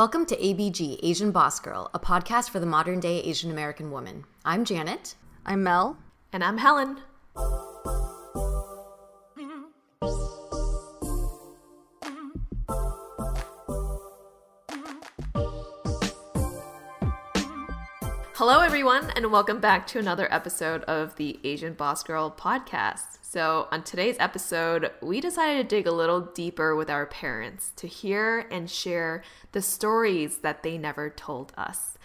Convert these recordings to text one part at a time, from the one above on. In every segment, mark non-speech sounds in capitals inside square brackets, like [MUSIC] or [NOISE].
Welcome to ABG, Asian Boss Girl, a podcast for the modern day Asian American woman. I'm Janet. I'm Mel. And I'm Helen. Hello, everyone, and welcome back to another episode of the Asian Boss Girl podcast. So, on today's episode, we decided to dig a little deeper with our parents to hear and share the stories that they never told us.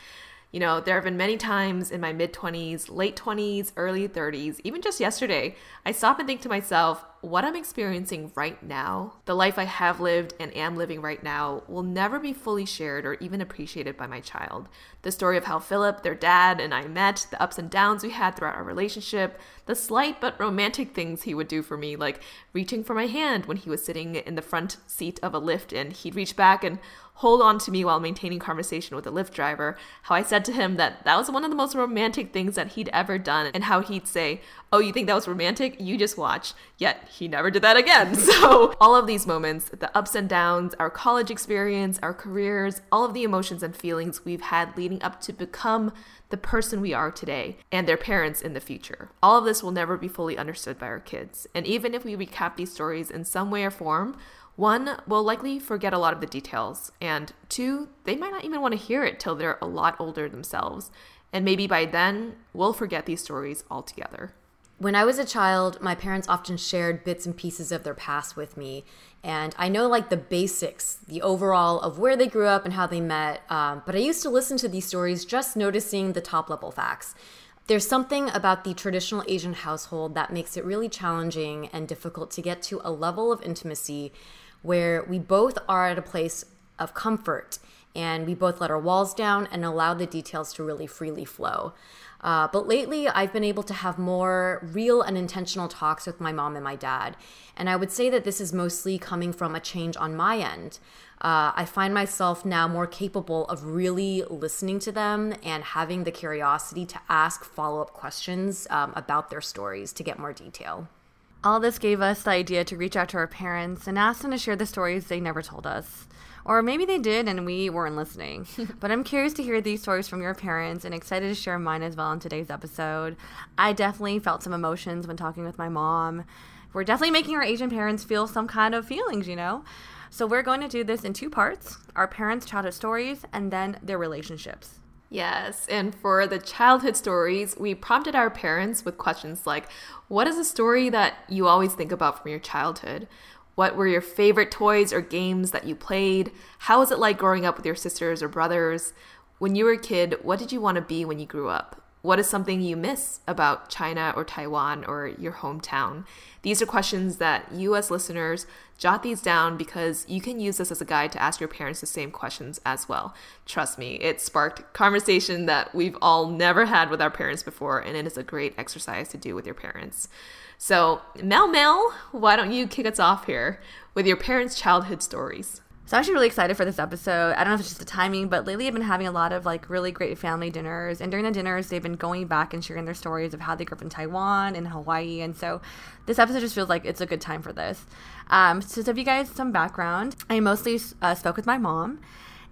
You know, there have been many times in my mid 20s, late 20s, early 30s, even just yesterday, I stop and think to myself, what I'm experiencing right now, the life I have lived and am living right now, will never be fully shared or even appreciated by my child. The story of how Philip, their dad, and I met, the ups and downs we had throughout our relationship, the slight but romantic things he would do for me, like reaching for my hand when he was sitting in the front seat of a Lyft and he'd reach back and hold on to me while maintaining conversation with the Lyft driver, how I said to him that that was one of the most romantic things that he'd ever done, and how he'd say, Oh, you think that was romantic? You just watch. Yet he never did that again. [LAUGHS] So, all of these moments, the ups and downs, our college experience, our careers, all of the emotions and feelings we've had leading up to become the person we are today and their parents in the future. All of this will never be fully understood by our kids. And even if we recap these stories in some way or form, one, will likely forget a lot of the details, and two, they might not even want to hear it till they're a lot older themselves. And maybe by then, we'll forget these stories altogether. When I was a child, my parents often shared bits and pieces of their past with me. And I know like the basics, the overall of where they grew up and how they met. Um, but I used to listen to these stories just noticing the top level facts. There's something about the traditional Asian household that makes it really challenging and difficult to get to a level of intimacy where we both are at a place of comfort and we both let our walls down and allow the details to really freely flow. Uh, but lately, I've been able to have more real and intentional talks with my mom and my dad. And I would say that this is mostly coming from a change on my end. Uh, I find myself now more capable of really listening to them and having the curiosity to ask follow up questions um, about their stories to get more detail. All this gave us the idea to reach out to our parents and ask them to share the stories they never told us. Or maybe they did and we weren't listening. [LAUGHS] but I'm curious to hear these stories from your parents and excited to share mine as well in today's episode. I definitely felt some emotions when talking with my mom. We're definitely making our Asian parents feel some kind of feelings, you know? So we're going to do this in two parts our parents' childhood stories and then their relationships. Yes, and for the childhood stories, we prompted our parents with questions like What is a story that you always think about from your childhood? What were your favorite toys or games that you played? How was it like growing up with your sisters or brothers? When you were a kid, what did you want to be when you grew up? What is something you miss about China or Taiwan or your hometown? These are questions that you, as listeners, jot these down because you can use this as a guide to ask your parents the same questions as well. Trust me, it sparked conversation that we've all never had with our parents before, and it is a great exercise to do with your parents. So, Mel Mel, why don't you kick us off here with your parents' childhood stories? So I'm actually really excited for this episode. I don't know if it's just the timing, but lately I've been having a lot of like really great family dinners. And during the dinners, they've been going back and sharing their stories of how they grew up in Taiwan and Hawaii. And so this episode just feels like it's a good time for this. Um, so to give you guys some background, I mostly uh, spoke with my mom.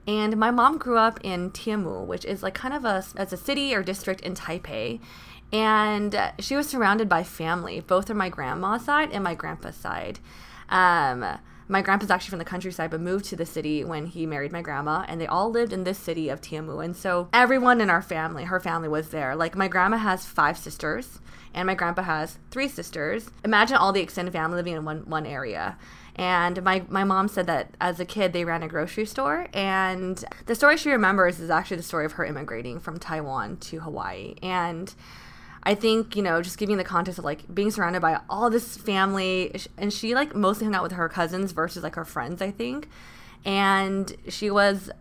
And my mom grew up in Tianmu, which is like kind of a, as a city or district in Taipei. And she was surrounded by family, both on my grandma's side and my grandpa's side. Um, my grandpa's actually from the countryside but moved to the city when he married my grandma and they all lived in this city of Tianmu and so everyone in our family her family was there. Like my grandma has five sisters and my grandpa has three sisters. Imagine all the extended family living in one one area. And my, my mom said that as a kid they ran a grocery store and the story she remembers is actually the story of her immigrating from taiwan to hawaii. And I think, you know, just giving the context of like being surrounded by all this family and she like mostly hung out with her cousins versus like her friends, I think. And she was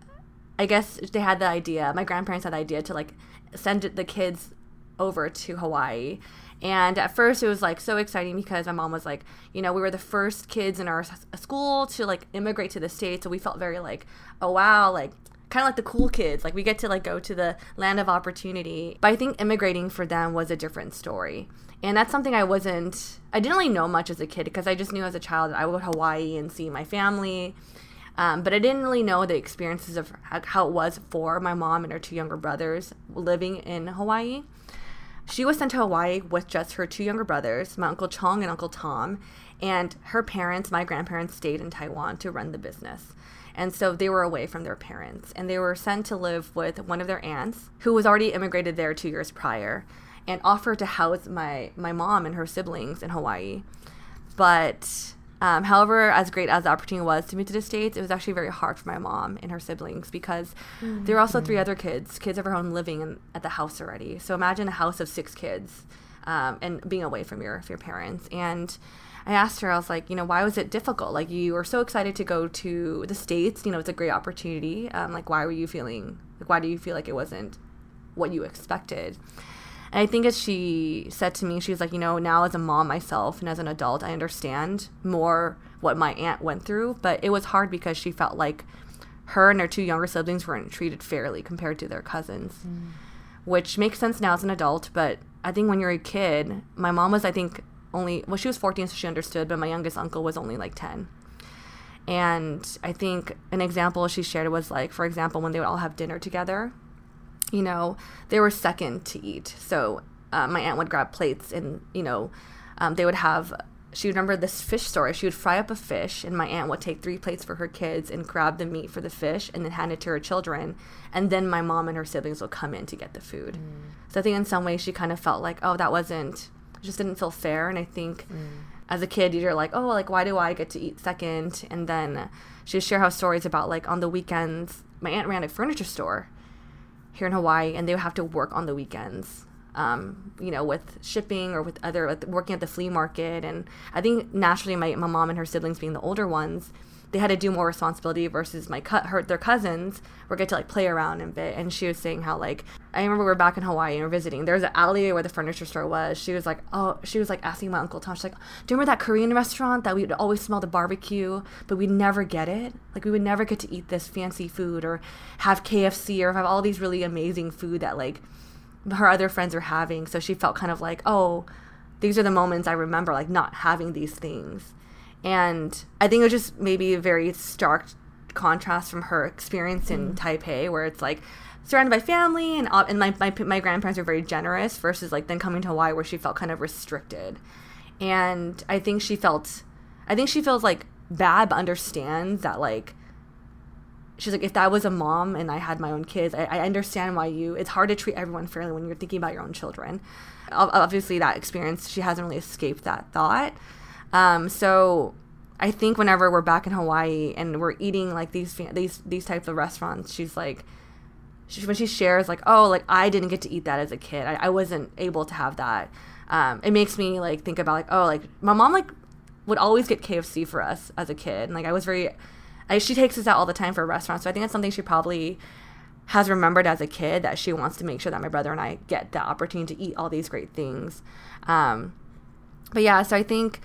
I guess they had the idea, my grandparents had the idea to like send the kids over to Hawaii. And at first it was like so exciting because my mom was like, you know, we were the first kids in our school to like immigrate to the States. So we felt very like, oh wow, like kind of like the cool kids. Like we get to like go to the land of opportunity. But I think immigrating for them was a different story. And that's something I wasn't I didn't really know much as a kid because I just knew as a child that I would go to Hawaii and see my family. Um, but I didn't really know the experiences of how it was for my mom and her two younger brothers living in Hawaii. She was sent to Hawaii with just her two younger brothers, my Uncle Chong and Uncle Tom, and her parents, my grandparents, stayed in Taiwan to run the business. And so they were away from their parents and they were sent to live with one of their aunts who was already immigrated there two years prior and offered to house my, my mom and her siblings in Hawaii. But um, however, as great as the opportunity was to move to the States, it was actually very hard for my mom and her siblings because mm-hmm. there were also three other kids, kids of her own living in, at the house already. So imagine a house of six kids um, and being away from your, your parents. And I asked her, I was like, you know, why was it difficult? Like, you were so excited to go to the States, you know, it's a great opportunity. Um, like, why were you feeling, like, why do you feel like it wasn't what you expected? And I think as she said to me, she was like, you know, now as a mom myself and as an adult, I understand more what my aunt went through, but it was hard because she felt like her and her two younger siblings weren't treated fairly compared to their cousins, mm. which makes sense now as an adult. But I think when you're a kid, my mom was, I think, only well she was 14 so she understood but my youngest uncle was only like 10 and i think an example she shared was like for example when they would all have dinner together you know they were second to eat so uh, my aunt would grab plates and you know um, they would have she remembered this fish story. She would fry up a fish, and my aunt would take three plates for her kids and grab the meat for the fish and then hand it to her children. And then my mom and her siblings would come in to get the food. Mm. So I think in some ways she kind of felt like, oh, that wasn't just didn't feel fair. And I think mm. as a kid, you're like, oh, like why do I get to eat second? And then she would share how stories about like on the weekends, my aunt ran a furniture store here in Hawaii, and they would have to work on the weekends. Um, you know, with shipping or with other with working at the flea market, and I think naturally, my my mom and her siblings being the older ones they had to do more responsibility versus my cut her their cousins were get to like play around a bit. And she was saying how like I remember we were back in Hawaii and we are visiting. There was an alley where the furniture store was. She was like oh she was like asking my uncle Tom she's like do you remember that Korean restaurant that we'd always smell the barbecue but we'd never get it? Like we would never get to eat this fancy food or have KFC or have all these really amazing food that like her other friends are having. So she felt kind of like oh these are the moments I remember like not having these things and I think it was just maybe a very stark contrast from her experience in mm. Taipei, where it's like surrounded by family and and my, my my grandparents were very generous versus like then coming to Hawaii where she felt kind of restricted. And I think she felt, I think she feels like Bab understands that like she's like if that was a mom and i had my own kids I, I, understand why you it's hard to treat everyone fairly when you're thinking about your own children obviously that experience she hasn't really escaped that thought um, so I think whenever we're back in Hawaii and we're eating like these these these types of restaurants, she's like, she, when she shares like, oh, like I didn't get to eat that as a kid. I, I wasn't able to have that. Um, it makes me like think about like, oh, like my mom like would always get KFC for us as a kid, and like I was very, I, she takes us out all the time for a restaurant. So I think that's something she probably has remembered as a kid that she wants to make sure that my brother and I get the opportunity to eat all these great things. Um, but yeah, so I think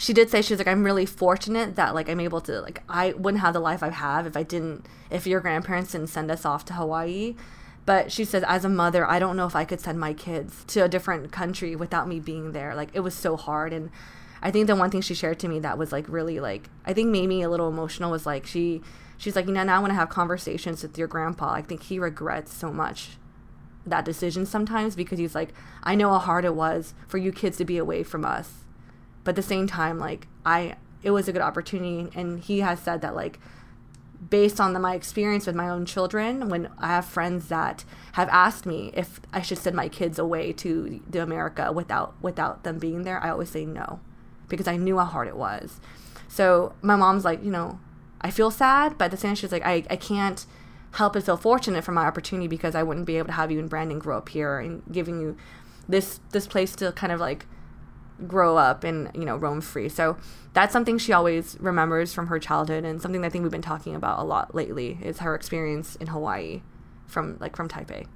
she did say she was like i'm really fortunate that like i'm able to like i wouldn't have the life i have if i didn't if your grandparents didn't send us off to hawaii. But she says as a mother i don't know if i could send my kids to a different country without me being there. Like it was so hard. And i think the one thing she shared to me that was like really like i think made me a little emotional was like she she's like you know now i want to have conversations with your grandpa i think he regrets so much that decision sometimes because he's like i know how hard it was for you kids to be away from us but at the same time like i it was a good opportunity and he has said that like based on the, my experience with my own children when i have friends that have asked me if i should send my kids away to the america without without them being there i always say no because i knew how hard it was. So my mom's like you know i feel sad but at the same time she's like i, I can't help but feel fortunate for my opportunity because i wouldn't be able to have you and brandon grow up here and giving you this this place to kind of like grow up and you know roam free so that's something she always remembers from her childhood and something i think we've been talking about a lot lately is her experience in hawaii from like from taipei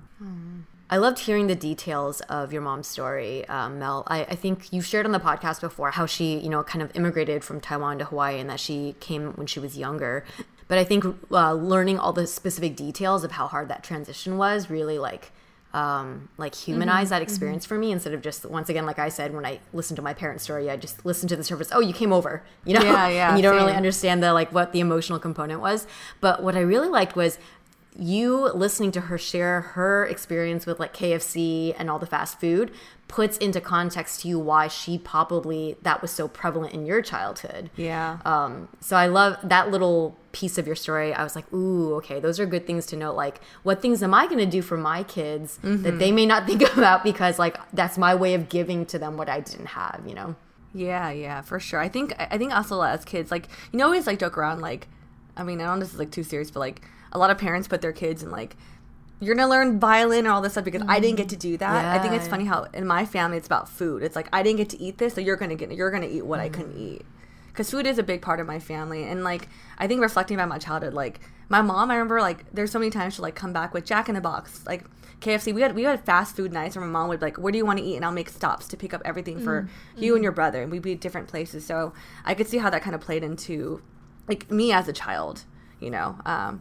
I loved hearing the details of your mom's story, um, Mel. I, I think you shared on the podcast before how she, you know, kind of immigrated from Taiwan to Hawaii and that she came when she was younger. But I think uh, learning all the specific details of how hard that transition was really like um, like humanize Mm-hmm. that experience for me instead of just once again like I said when I listened to my parents' story I just listened to the surface oh you came over you know? Yeah, [LAUGHS] yeah, and you don't really understand the like what the emotional component was. But what I really liked was you listening to her share her experience with like KFC and all the fast food puts into context to you why she probably that was so prevalent in your childhood. Yeah. Um, so I love that little piece of your story. I was like, ooh, okay, those are good things to know. Like, what things am I going to do for my kids that they mm-hmm. may not [LAUGHS] think about because, like, that's my way of giving to them what I didn't have, you know? Yeah, yeah, for sure. I think I think also as kids, like you know, always like joke around. Like, I mean, I don't know if this is like too serious, but like a lot of parents put their kids in like you're gonna learn violin or all this stuff because I didn't get to do mm-hmm. that. I think it's funny how in my family it's about food. It's like I didn't get to eat this, so you're gonna get you're gonna eat what I mm-hmm. couldn't eat. Because food is a big part of my family, and like I think reflecting about my childhood, like my mom, I remember like there's so many times she'll like come back with Jack in the Box, like KFC. We had we had fast food nights where my mom would be like, "Where do you want to eat?" And I'll make stops to pick up everything for you and your brother, and we'd be at different places. So I could see how that kind of played into like me as a child, you know. Um,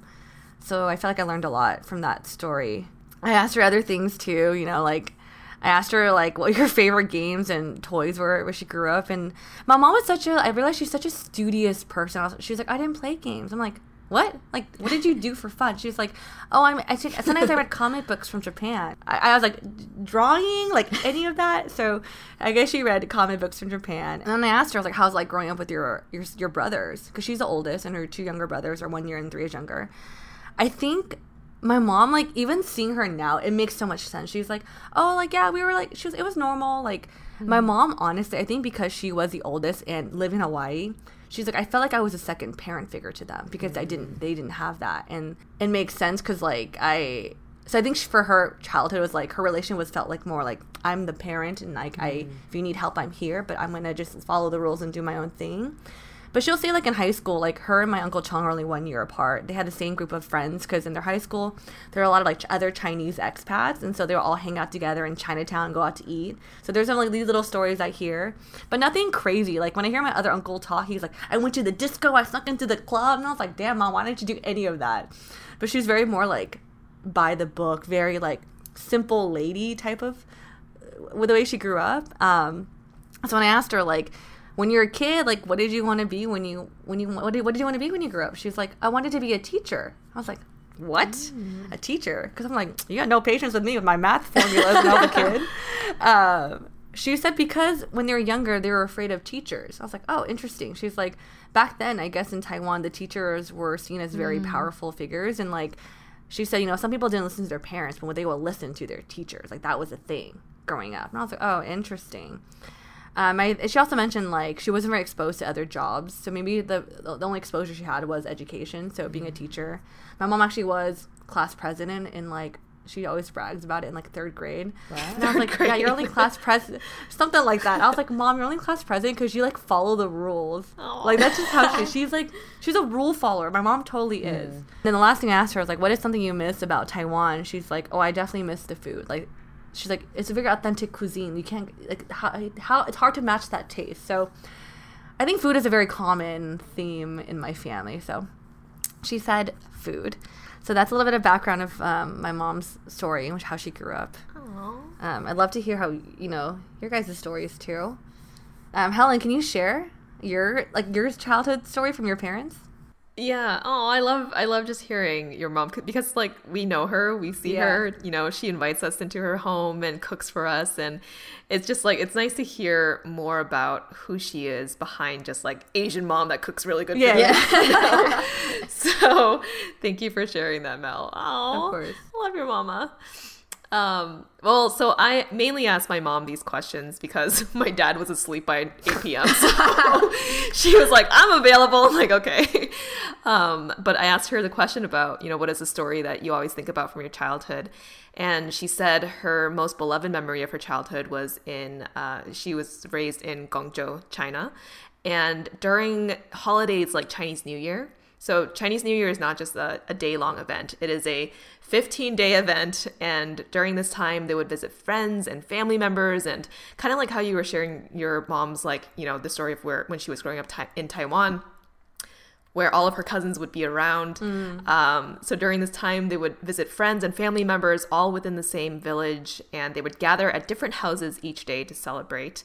so I feel like I learned a lot from that story. I asked her other things too, you know, like I asked her like what your favorite games and toys were where she grew up, and my mom was such a. I realized she's such a studious person. Was, she was like, I didn't play games. I'm like, what? Like, what did you do for fun? She was like, oh, I'm. I sometimes I read comic books from Japan. I, I was like, drawing, like any of that. So I guess she read comic books from Japan. And then I asked her, I was like, how's like growing up with your your your brothers? Because she's the oldest, and her two younger brothers are one year and three years younger. I think my mom like even seeing her now it makes so much sense. She's like oh like yeah we were like she was it was normal like my hmm. mom honestly i think because she was the oldest and lived in hawaii she's like i felt like i was a second parent figure to them because i didn't they didn't have that and it makes sense because like i so i think she, for her childhood was like her relation was felt like more like i'm the parent and like i hmm. if you need help i'm here but i'm gonna just follow the rules and do my own thing but she'll say, like in high school, like her and my uncle Chong are only one year apart. They had the same group of friends because in their high school, there are a lot of like other Chinese expats, and so they all hang out together in Chinatown, go out to eat. So there's some like these little stories I hear, but nothing crazy. Like when I hear my other uncle talk, he's like, "I went to the disco, I snuck into the club," and I was like, "Damn, mom, why didn't you do any of that?" But she's very more like by the book, very like simple lady type of with the way she grew up. Um, so when I asked her like when you're a kid, like what did you want to be when you when you what did, what did you want to be when you grew up? She was like, I wanted to be a teacher. I was like, what? A teacher? Because I'm like, you got no patience with me with my math formulas when I was a kid. [LAUGHS] Um, she said because when they were younger, they were afraid of teachers. I was like, oh, interesting. She's like, back then, I guess in Taiwan, the teachers were seen as very powerful figures, and like, she said, you know, some people didn't listen to their parents, but they would listen to their teachers. Like that was a thing growing up. And I was like, oh, interesting. Um, I, she also mentioned like she wasn't very exposed to other jobs, so maybe the the only exposure she had was education. So being a teacher, my mom actually was class president in like she always brags about it in like third grade. And I was like, yeah, you're only class president, something like that. I was like, mom, you're only class president because you like follow the rules. Like that's just how she. She's like, [LAUGHS] she's a rule follower. My mom totally is. Then the last thing I asked her was like, what is something you miss about Taiwan? She's like, oh, I definitely miss the food. Like she's like it's a very authentic cuisine you can't like how, how it's hard to match that taste so I think food is a very common theme in my family. So she said food. So that's a little bit of background of um, my mom's story and how she grew up. Um, I'd love to hear how you know your guys' stories too. Um, Helen, can you share your like your childhood story from your parents? Yeah. Oh, I love I love just hearing your mom because like we know her, we see Yeah. her, you know, she invites us into her home and cooks for us and it's just like it's nice to hear more about who she is behind just like Asian mom that cooks really good Yeah, food. know? [LAUGHS] so, thank you for sharing that, Mel. Oh, Of course. love your mama. Um, well, so I mainly asked my mom these questions because [LAUGHS] my dad was asleep by 8 p.m. So [LAUGHS] she was like, I'm available. I'm like, okay. Um, but I asked her the question about, you know, what is the story that you always think about from your childhood? And she said her most beloved memory of her childhood was in, uh, she was raised in Guangzhou, China. And during holidays like Chinese New Year, so Chinese New Year is not just a, a day long event. It is a 15 day event. And during this time, they would visit friends and family members and kind of like how you were sharing your mom's, like, you know, the story of where when she was growing up in Taiwan where all of her cousins would be around. Um, so during this time, they would visit friends and family members all within the same village, and they would gather at different houses each day to celebrate.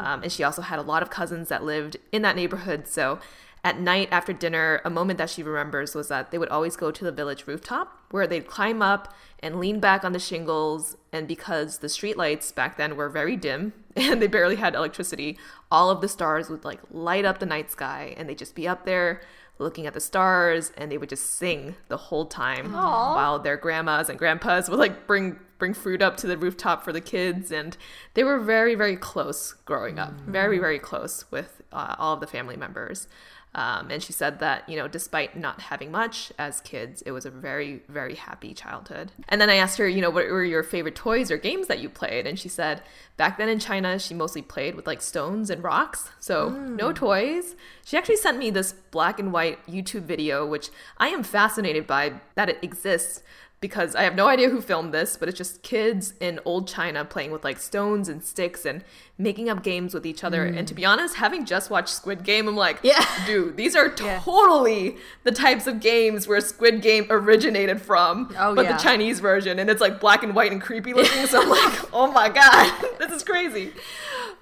Um, and she also had a lot of cousins that lived in that neighborhood. So at night after dinner, a moment that she remembers was that they would always go to the village rooftop where they'd climb up and lean back on the shingles. And because the streetlights back then were very dim [LAUGHS] and they barely had electricity, all of the stars would like light up the night sky and they'd just be up there looking at the stars and they would just sing the whole time while their grandmas and grandpas would like bring bring food up to the rooftop for the kids. And they were very very close growing up. Very very close with uh, all of the family members um, and she said that, you know, despite not having much as kids, it was a very, very happy childhood. And then I asked her, you know, what were your favorite toys or games that you played? And she said back then in China, she mostly played with like stones and rocks. So no toys. She actually sent me this black and white YouTube video, which I am fascinated by that it exists because I have no idea who filmed this, but it's just kids in old China playing with like stones and sticks and making up games with each other. And to mm. be honest, having just watched Squid Game, I'm like, Yeah. [LAUGHS] dude, these are totally the types of games where Squid Game originated from, Oh, but yeah. the Chinese version, and it's like black and white and creepy [LAUGHS] looking. So I'm like, oh my god, [LAUGHS] this is crazy.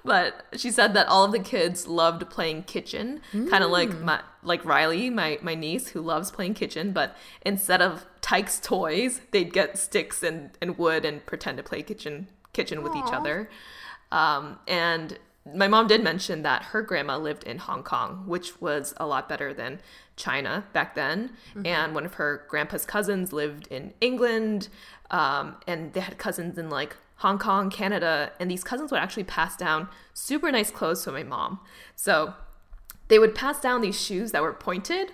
But she said that all of the kids loved playing kitchen, kind of like mm. my like Riley, my my niece, who loves playing kitchen. But instead of Tikes toys, they'd get sticks and, and wood and pretend to play kitchen kitchen with each other. Um, and my mom did mention that her grandma lived in Hong Kong, which was a lot better than China back then. And one of her grandpa's cousins lived in England, um, and they had cousins in like Hong Kong, Canada, and these cousins would actually pass down super nice clothes to my mom. So they would pass down these shoes that were pointed.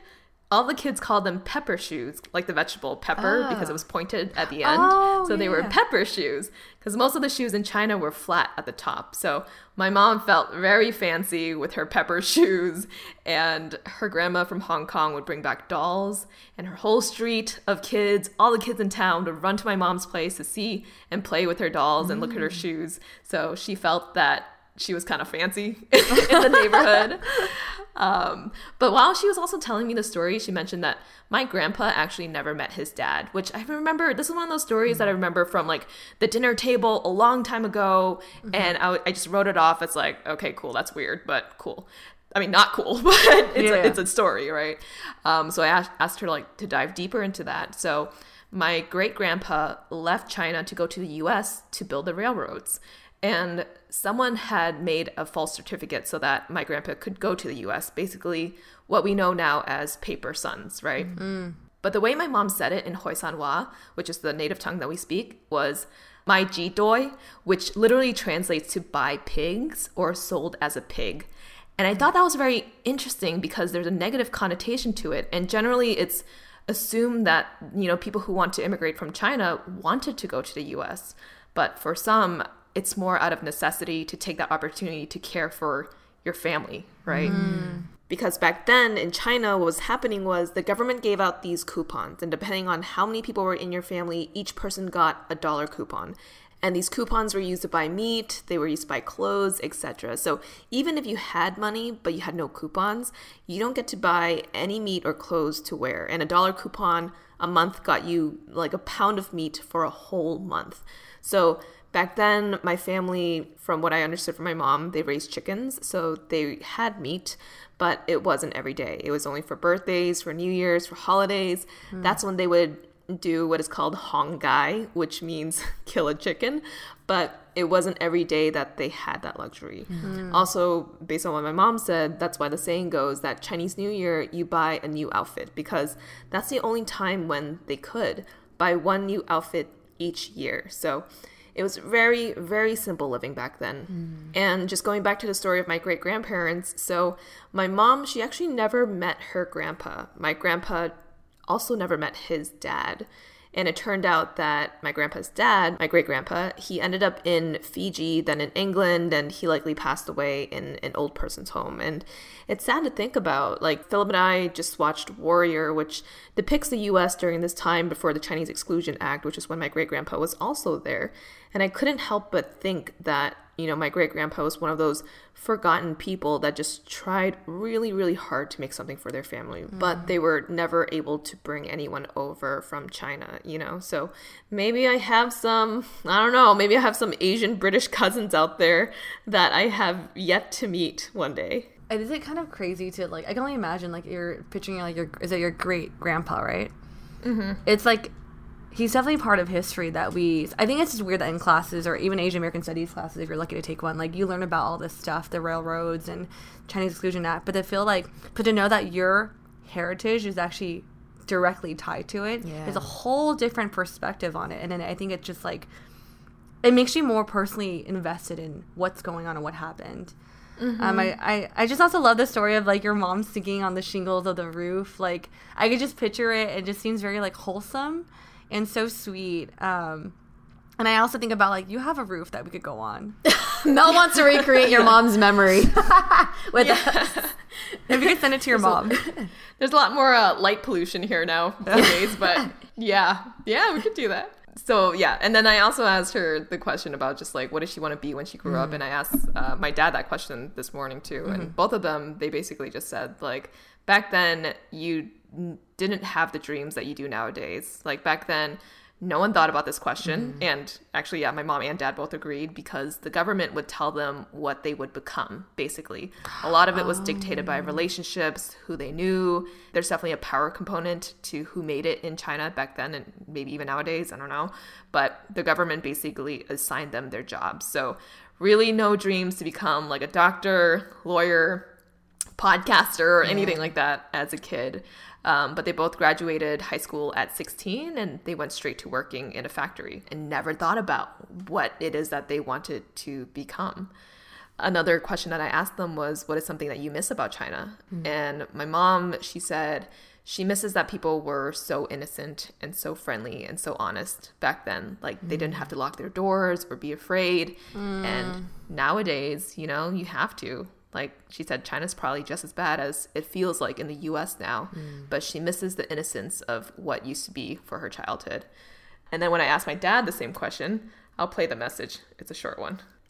All the kids called them pepper shoes, like the vegetable pepper, because it was ah. pointed at the end. Oh, so they were pepper shoes, because most of the shoes in China were flat at the top. So my mom felt very fancy with her pepper [LAUGHS] shoes, and her grandma from Hong Kong would bring back dolls, and her whole street of kids, all the kids in town, would run to my mom's place to see and play with her dolls and look at her mm. shoes. So she felt that she was kind of fancy [LAUGHS] [LAUGHS] in the neighborhood. Um, but while she was also telling me the story, she mentioned that my grandpa actually never met his dad, which I remember. This is one of those stories that I remember from like the dinner table a long time ago, and I, I just wrote it off as like, okay, cool, that's weird, but cool. I mean, not cool, [LAUGHS] but it's, Yeah. a, it's a story, right? Um, so I asked, asked her like to dive deeper into that. So my great grandpa left China to go to the U.S. to build the railroads, and someone had made a false certificate so that my grandpa could go to the US, basically what we know now as paper sons, right? Mm. Mm. But the way my mom said it in Hoisanhua, which is the native tongue that we speak, was my ji doi, which literally translates to buy pigs or sold as a pig. And I thought that was very interesting because there's a negative connotation to it. And generally it's assumed that, you know, people who want to immigrate from China wanted to go to the US. But for some, it's more out of necessity to take that opportunity to care for your family, right? Mm. Because back then in China, what was happening was the government gave out these coupons, and depending on how many people were in your family, each person got a dollar coupon. And these coupons were used to buy meat, they were used to buy clothes, etc. So even if you had money but you had no coupons, you don't get to buy any meat or clothes to wear. And a dollar coupon a month got you like a pound of meat for a whole month. So back then, my family, from what I understood from my mom, they raised chickens. So they had meat, but it wasn't every day. It was only for birthdays, for New Year's, for holidays. Hmm. That's when they would do what is called hongai, which means [LAUGHS] kill a chicken, but it wasn't every day that they had that luxury. Hmm. Hmm. Also, based on what my mom said, that's why the saying goes that Chinese New Year, you buy a new outfit because that's the only time when they could buy one new outfit each year. So it was very, very simple living back then. Mm. And just going back to the story of my great grandparents, so my mom, she actually never met her grandpa. My grandpa also never met his dad. And it turned out that my grandpa's dad, my great grandpa, he ended up in Fiji, then in England, and he likely passed away in an old person's home. And it's sad to think about. Like, Philip and I just watched Warrior, which depicts the US during this time before the Chinese Exclusion Act, which is when my great grandpa was also there. And I couldn't help but think that, you know, my great grandpa was one of those forgotten people that just tried really, really hard to make something for their family, but they were never able to bring anyone over from China, you know? So maybe I have some, I don't know, maybe I have some Asian British [LAUGHS] cousins out there that I have yet to meet one day. And Is it kind of crazy to like? I can only imagine like you're picturing like your is it your great grandpa right? Mm-hmm. It's like he's definitely part of history that we. I think it's just weird that in classes or even Asian American Studies classes, if you're lucky to take one, like you learn about all this stuff, the railroads and Chinese Exclusion Act. But to feel like, but to know that your heritage is actually directly tied to it Yeah. is a whole different perspective on it. And then I think it's just like it makes you more personally invested in what's going on and what happened. Um, I, I, I just also love the story of like your mom singing on the shingles of the roof. Like I could just picture it. It just seems very like wholesome and so sweet. Um, and I also think about like you have a roof that we could go on. [LAUGHS] Mel wants to recreate your mom's memory [LAUGHS] with if you could send it to your mom. There's a lot more uh, light pollution here now these days, but [LAUGHS] yeah, yeah, we could do that. So yeah, and then I also asked her the question about just like what does she want to be when she grew up, and I asked uh, my dad that question this morning too, and both of them they basically just said like back then you didn't have the dreams that you do nowadays. Like back then, no one thought about this question, mm-hmm. and actually, yeah, my mom and dad both agreed because the government would tell them what they would become. Basically, a lot of it was dictated by oh. relationships, who they knew. There's definitely a power component to who made it in China back then, and maybe even nowadays. I don't know, but the government basically assigned them their jobs. So really, no dreams to become like a doctor, lawyer, podcaster or anything like that as a kid. Um, but they both graduated high school at 16 and they went straight to working in a factory and never thought about what it is that they wanted to become. Another question that I asked them was, What is something that you miss about China? Mm-hmm. And my mom, she said, she misses that people were so innocent and so friendly and so honest back then. Like they didn't have mm. to lock their doors or be afraid. And mm. nowadays, you know, you have to. Like she said, China's probably just as bad as it feels like in the US now, mm. but she misses the innocence of what used to be for her childhood. And then when I ask my dad the same question, I'll play the message. It's a short one. [LAUGHS]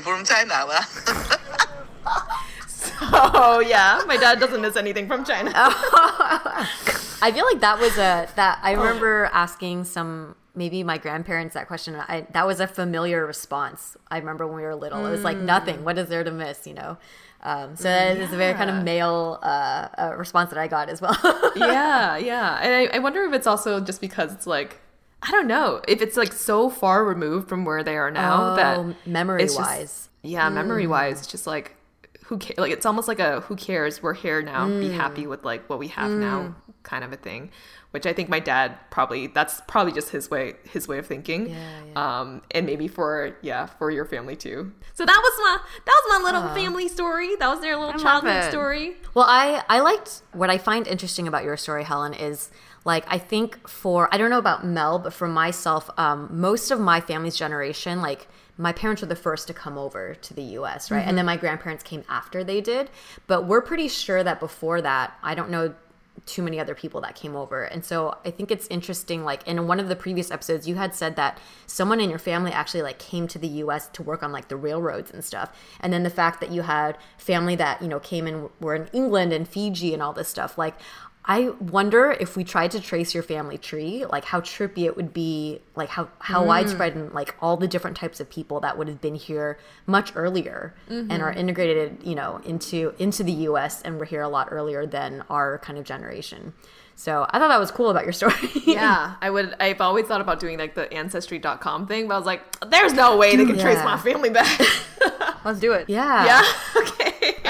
From China. [LAUGHS] so yeah, my dad doesn't miss anything from China. [LAUGHS] I feel like that was a that I oh. remember asking some maybe my grandparents that question. I, that was a familiar response. I remember when we were little. It was like nothing. What is there to miss? You know. Um, so that is a very kind of male uh, uh, response that I got as well. [LAUGHS] yeah, yeah. And I, I wonder if it's also just because it's like, I don't know, if it's like so far removed from where they are now Oh, that memory it's just- wise. yeah, memory wise, it's just like, who cares? Like, it's almost like a who cares? We're here now. Be happy with like what we have now, kind of a thing. Which I think my dad probably that's probably just his way his way of thinking. Um, and maybe for yeah for your family too. So that was my that was my little family story. That was their little love childhood story. Well, I I liked what I find interesting about your story, Helen, is like I think for I don't know about Mel, but for myself, um, most of my family's generation, like my parents were the first to come over to the U.S., right, and then my grandparents came after they did. But we're pretty sure that before that, I don't know too many other people that came over. And so I think it's interesting like in one of the previous episodes you had said that someone in your family actually like came to the US to work on like the railroads and stuff. And then the fact that you had family that, you know, came and were in England and Fiji and all this stuff. Like I wonder if we tried to trace your family tree, like how trippy it would be, like how how mm. widespread and like all the different types of people that would have been here much earlier and mm-hmm. are integrated, you know, into into the U.S. and were here a lot earlier than our kind of generation. So I thought that was cool about your [LAUGHS] story. Yeah, I would. I've always thought about doing like the ancestry.com thing, but I was like, there's no way they can trace my family back. [LAUGHS] [LAUGHS] Let's do it. yeah. yeah. Okay.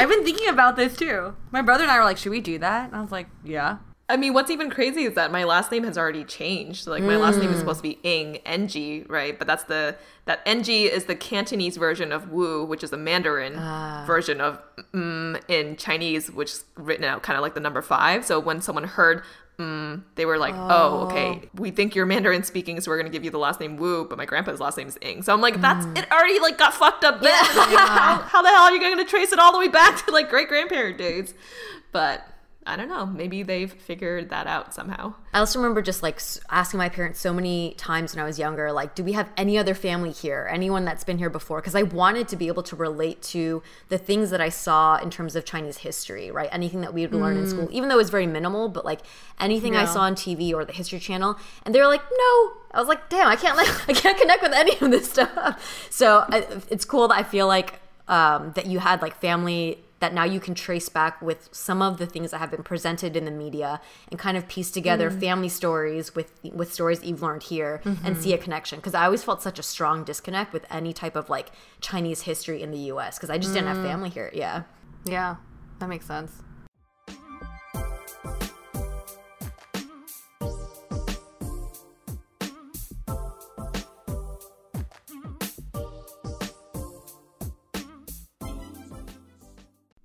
I've been thinking about this too. My brother and I were like, should we do that? And I was like, yeah. I mean, what's even crazy is that my last name has already changed. Like my last Mm. name is supposed to be Ing, NG, right? But that's the that NG is the Cantonese version of Wu, which is the Mandarin Ah. version of mm in Chinese, which is written out kind of like the number five. So when someone heard mm, they were like, "Oh, okay, we think you're Mandarin speaking, so we're gonna give you the last name Wu." But my grandpa's last name is Ing, so I'm like, "That's Mm. it. Already like got fucked up then. [LAUGHS] how, how the hell are you going to trace it all the way back to like great grandparent days?" But I don't know. Maybe they've figured that out somehow. I also remember just like asking my parents so many times when I was younger, like, do we have any other family here? Anyone that's been here before? Because I wanted to be able to relate to the things that I saw in terms of Chinese history, right? Anything that we would learn in school, even though it was very minimal, but like anything I saw on TV or the History Channel, and they were like, no. I was like, damn, I can't like, [LAUGHS] I can't connect with any of this stuff. So I, it's cool that I feel like um, that you had like family that now you can trace back with some of the things that have been presented in the media and kind of piece together mm. family stories with with stories that you've learned here and mm-hmm. see a connection. Because i always felt such a strong disconnect with any type of like chinese history in the us because i just didn't have mm. family here. Yeah. Yeah, that makes sense.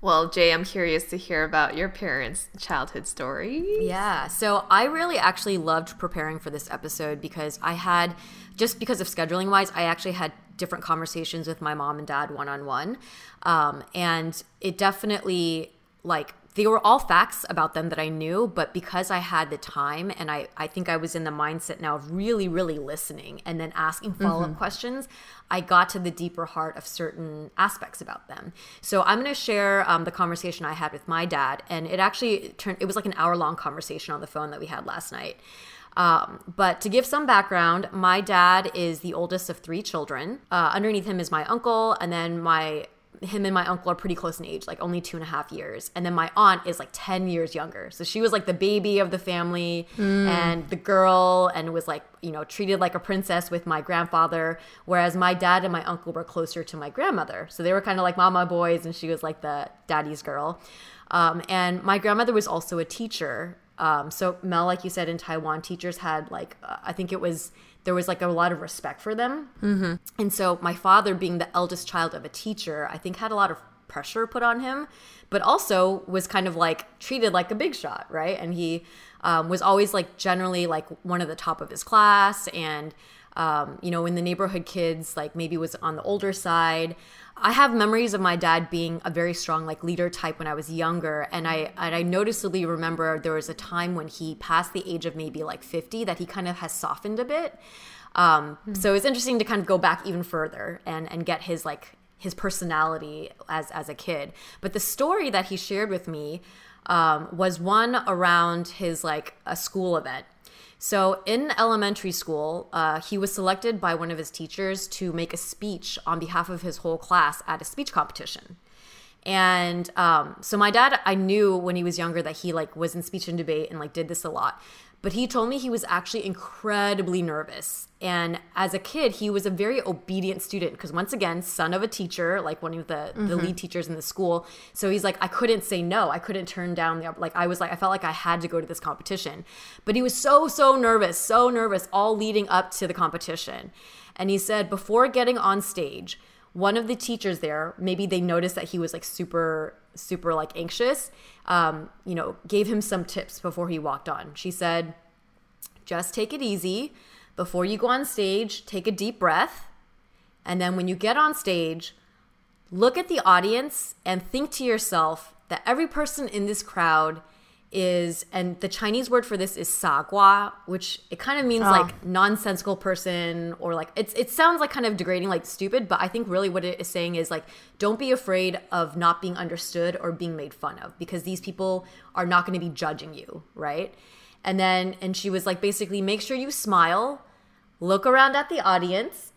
Well, Jay, I'm curious to hear about your parents' childhood story. Yeah. So I really actually loved preparing for this episode because I had, just because of scheduling wise, I actually had different conversations with my mom and dad one on one. And it definitely, like, they were all facts about them that I knew, but because I had the time and I, I think I was in the mindset now of really, really listening and then asking follow up questions, I got to the deeper heart of certain aspects about them. So I'm going to share um, the conversation I had with my dad, and it actually turned, it was like an hour long conversation on the phone that we had last night. Um, but to give some background, my dad is the oldest of three children. Uh, underneath him is my uncle, and then my him and my uncle are pretty close in age, like only two and a half years. And then my aunt is like 10 years younger. So she was like the baby of the family and the girl and was like, you know, treated like a princess with my grandfather. Whereas my dad and my uncle were closer to my grandmother. So they were kind of like mama boys and she was like the daddy's girl. Um, and my grandmother was also a teacher. Um, so Mel, like you said, in Taiwan, teachers had like, uh, I think it was, there was like a lot of respect for them. Mm-hmm. And so my father, being the eldest child of a teacher, I think had a lot of pressure put on him, but also was kind of like treated like a big shot, right? And he um, was always like generally like one of the top of his class. And, um, you know, when the neighborhood kids like maybe was on the older side, I have memories of my dad being a very strong like leader type when I was younger, and I and I noticeably remember there was a time when he passed the age of maybe like fifty that he kind of has softened a bit. Um, So it's interesting to kind of go back even further and and get his like his personality as as a kid. But the story that he shared with me um, was one around his like a school event. So in elementary school, uh, he was selected by one of his teachers to make a speech on behalf of his whole class at a speech competition. And um, so my dad, I knew when he was younger that he like was in speech and debate and like did this a lot. But he told me he was actually incredibly nervous. And as a kid, he was a very obedient student because once again, son of a teacher, like one of the, the mm-hmm. lead teachers in the school. So he's like, I couldn't say no. I couldn't turn down the like I was like I felt like I had to go to this competition. But he was so, so nervous, so nervous, all leading up to the competition. And he said before getting on stage, one of the teachers there, maybe they noticed that he was like super, super like anxious, um, you know, gave him some tips before he walked on. She said, just take it easy. Before you go on stage, take a deep breath. And then when you get on stage, look at the audience and think to yourself that every person in this crowd is and the chinese word for this is sagua which it kind of means Oh. like nonsensical person or like it's it sounds like kind of degrading like stupid but i think really what it is saying is like don't be afraid of not being understood or being made fun of because these people are not going to be judging you right and then and she was like basically make sure you smile look around at the audience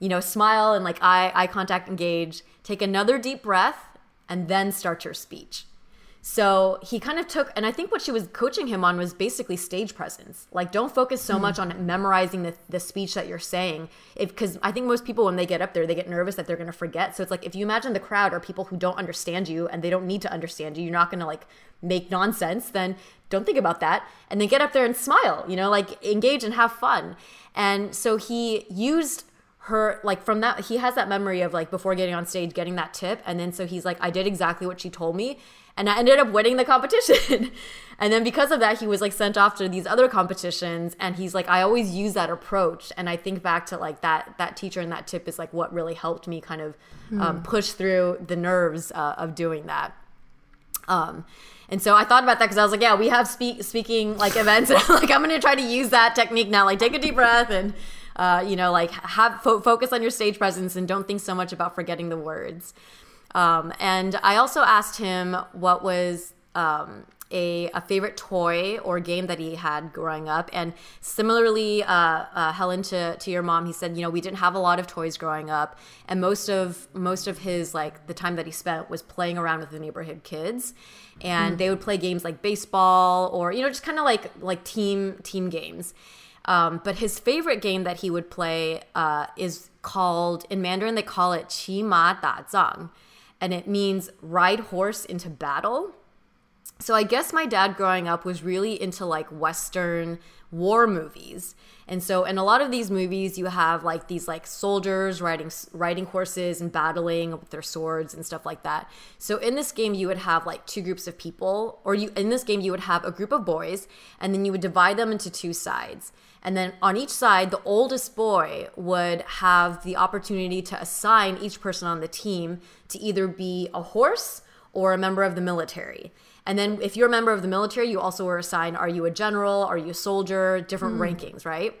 you know, smile and like eye eye contact engage, take another deep breath, and then start your speech. So he kind of took, and I think what she was coaching him on was basically stage presence. Like, don't focus so hmm. much on memorizing the, the speech that you're saying. If because I think most people when they get up there, they get nervous that they're going to forget. So it's like if you imagine the crowd are people who don't understand you and they don't need to understand you, you're not going to like make nonsense. Then don't think about that, and then get up there and smile. You know, like engage and have fun. And so he used her like from that he has that memory of like before getting on stage getting that tip and then so he's like i did exactly what she told me and i ended up winning the competition [LAUGHS] and then because of that he was like sent off to these other competitions and he's like i always use that approach and i think back to like that that teacher and that tip is like what really helped me kind of um, push through the nerves uh, of doing that um, and so I thought about that because I was like, yeah, we have speak speaking like events, and [LAUGHS] like I'm gonna try to use that technique now. Like take a deep breath and uh, you know like have fo- focus on your stage presence and don't think so much about forgetting the words. Um, and I also asked him what was um, a, a favorite toy or game that he had growing up. And similarly, uh, uh, Helen, to, to your mom, he said, you know, we didn't have a lot of toys growing up, and most of most of his like the time that he spent was playing around with the neighborhood kids, and they would play games like baseball or you know just kind of like like team team games. Um, but his favorite game that he would play uh, is called in Mandarin they call it Qi Ma Da Zhang, and it means ride horse into battle. So I guess my dad growing up was really into like Western war movies. And so in a lot of these movies you have like these like soldiers riding riding horses and battling with their swords and stuff like that. So in this game you would have like two groups of people or you in this game you would have a group of boys and then you would divide them into two sides. And then on each side the oldest boy would have the opportunity to assign each person on the team to either be a horse or a member of the military. And then if you're a member of the military, you also were assigned are you a general, are you a soldier, different hmm. rankings, right?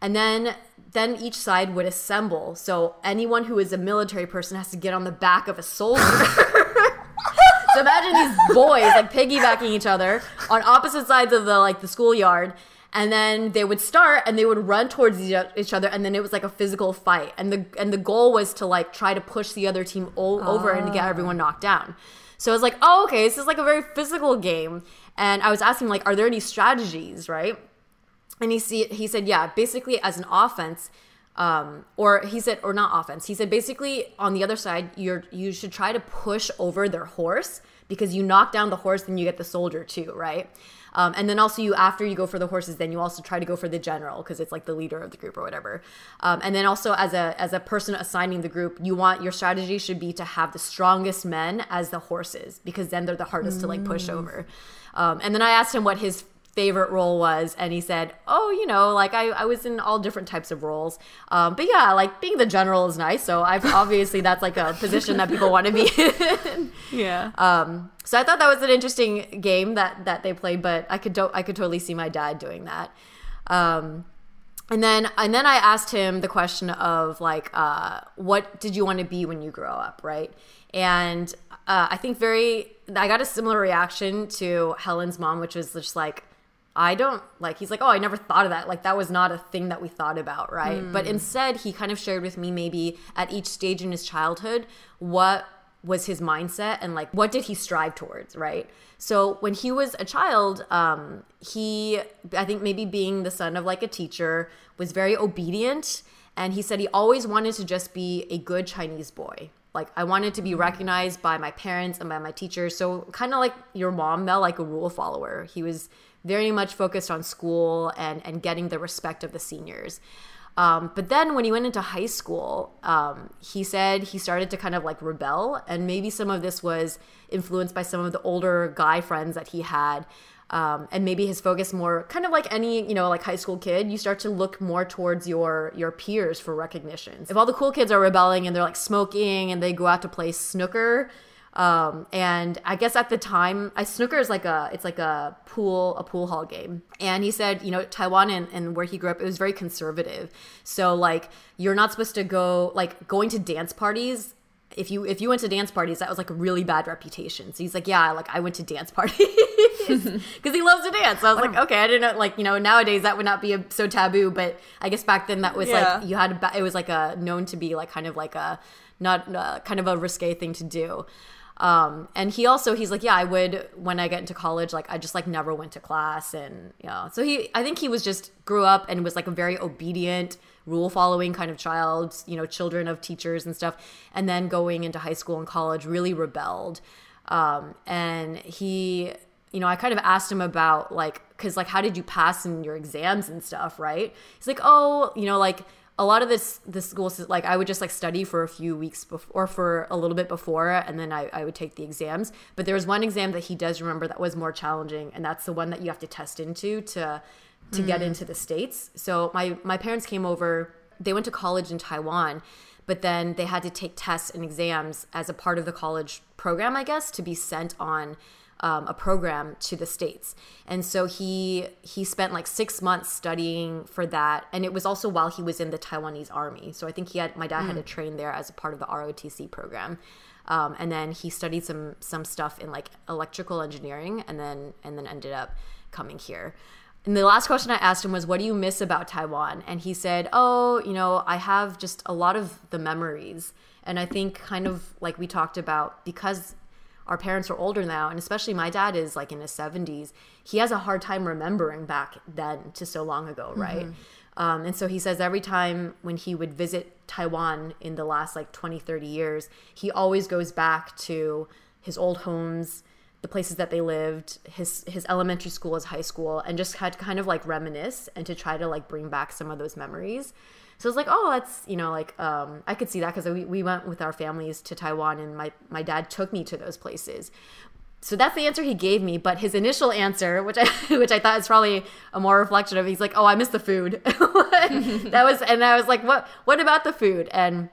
And then then each side would assemble. So anyone who is a military person has to get on the back of a soldier. [LAUGHS] so imagine these boys like piggybacking each other on opposite sides of the like the schoolyard and then they would start and they would run towards each other and then it was like a physical fight. And the and the goal was to like try to push the other team o- over and get everyone knocked down. So i was like oh okay this is like a very physical game. And i was asking like are there any strategies? Right? And he see he said yeah basically as an offense um, or he said or not offense he said basically on the other side you're you should try to push over their horse because you knock down the horse then you get the soldier too. Right um, and then also you after you go for the horses then you also try to go for the general because it's like the leader of the group or whatever. Um, and then also as a as a person assigning the group you want your strategy should be to have the strongest men as the horses because then they're the hardest to like push over. Um, and then i asked him what his favorite role was and he said oh you know like i, I was in all different types of roles um, but yeah like being the general is nice so i've [LAUGHS] obviously that's like a position that people want to be in Yeah. um, so i thought that was an interesting game that that they played but i could do- i could totally see my dad doing that um, and then and then I asked him the question of like, uh, what did you want to be when you grow up, right? And uh, I think very I got a similar reaction to Helen's mom, which was just like. I don't like he's like, "Oh, I never thought of that." Like that was not a thing that we thought about, right? But instead, he kind of shared with me maybe at each stage in his childhood what was his mindset and like what did he strive towards, right? So when he was a child, um, he I think maybe being the son of like a teacher was very obedient, and he said he always wanted to just be a good Chinese boy. Like I wanted to be recognized by my parents and by my teachers. So kind of like your mom, Mel, like a rule follower. He was very much focused on school and and getting the respect of the seniors. Um, but then when he went into high school, um, he said he started to kind of like rebel, and maybe some of this was influenced by some of the older guy friends that he had. Um, and maybe his focus more kind of like any you know like high school kid you start to look more towards your your peers for recognitions if all the cool kids are rebelling and they're like smoking and they go out to play snooker um, and I guess at the time, I snooker is like a it's like a pool a pool hall game. And he said, you know, Taiwan and, and where he grew up, it was very conservative. So like you're not supposed to go like going to dance parties. If you if you went to dance parties, that was like a really bad reputation. So he's like, yeah, like I went to dance [LAUGHS] parties [LAUGHS] because he loves to dance. So I was like, okay, I didn't know. Like you know, nowadays that would not be a, so taboo, but I guess back then that was Yeah. like you had it was like a known to be like kind of like a not uh, kind of a risque thing to do. Um, and he also he's like, yeah, I would when I get into college, like I just like never went to class, and you know, so he I think he was just grew up and was like a very obedient, rule following kind of child, you know, children of teachers and stuff, and then going into high school and college really rebelled, um, and he you know, I kind of asked him about like, cause like, how did you pass in your exams and stuff, right? He's like, oh, you know, like a lot of this, the school, like I would just like study for a few weeks before, or for a little bit before, and then I, I would take the exams. But there was one exam that he does remember that was more challenging, and that's the one that you have to test into to, to get mm. into the States. So my, my parents came over, they went to college in Taiwan, but then they had to take tests and exams as a part of the college program, I guess, to be sent on um, a program to the states. And so he he spent like six months studying for that. And it was also while he was in the taiwanese army. So i think he had my dad had to train there as a part of the rotc program. Um, and then he studied some some stuff in like electrical engineering and then and then ended up coming here. And the last question I asked him was, What do you miss about Taiwan? And he said, Oh, you know, I have just a lot of the memories. And I think, kind of like we talked about, because our parents are older now, and especially my dad is like in his 70s, he has a hard time remembering back then to so long ago, right? Um, and so he says every time when he would visit Taiwan in the last like 20, 30 years, he always goes back to his old homes, the places that they lived, his his elementary school, his high school, and just had to kind of like reminisce and to try to like bring back some of those memories. So it's like, oh, that's you know, like um, I could see that because we, we went with our families to Taiwan, and my my dad took me to those places. So that's the answer he gave me. But his initial answer, which I [LAUGHS] which I thought is probably a more reflection of, he's like, oh, I miss the food. [LAUGHS] that was, and I was like, what what about the food? And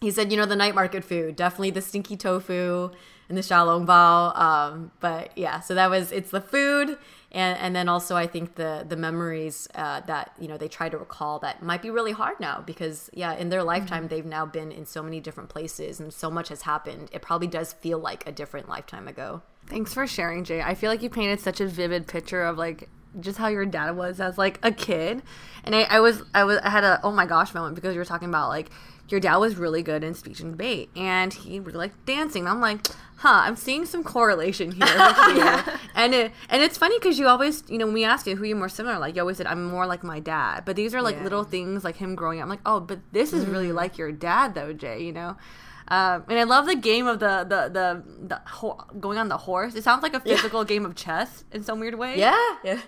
he said, you know, the night market food, definitely the stinky tofu and the xiaolongbao. Um, but yeah, so that was it's the food, and and then also I think the the memories uh, that you know they try to recall that might be really hard now because yeah, in their lifetime they've now been in so many different places and so much has happened. It probably does feel like a different lifetime ago. Thanks for sharing, Jay. I feel like you painted such a vivid picture of like just how your dad was as like a kid, and I, I was I was I had a oh my gosh moment because you were talking about like your dad was really good in speech and debate, and he really liked dancing. I'm like, huh, I'm seeing some correlation here [LAUGHS] you. And it and it's funny because you always you know when we ask you who you're more similar, like you always said I'm more like my dad. But these are like Yeah. little things like him growing up. I'm like, oh, but this is really like your dad though, Jay. You know. Um, and I love the game of the the the, the ho- going on the horse. It sounds like a physical game of chess in some weird way. Yeah, yeah.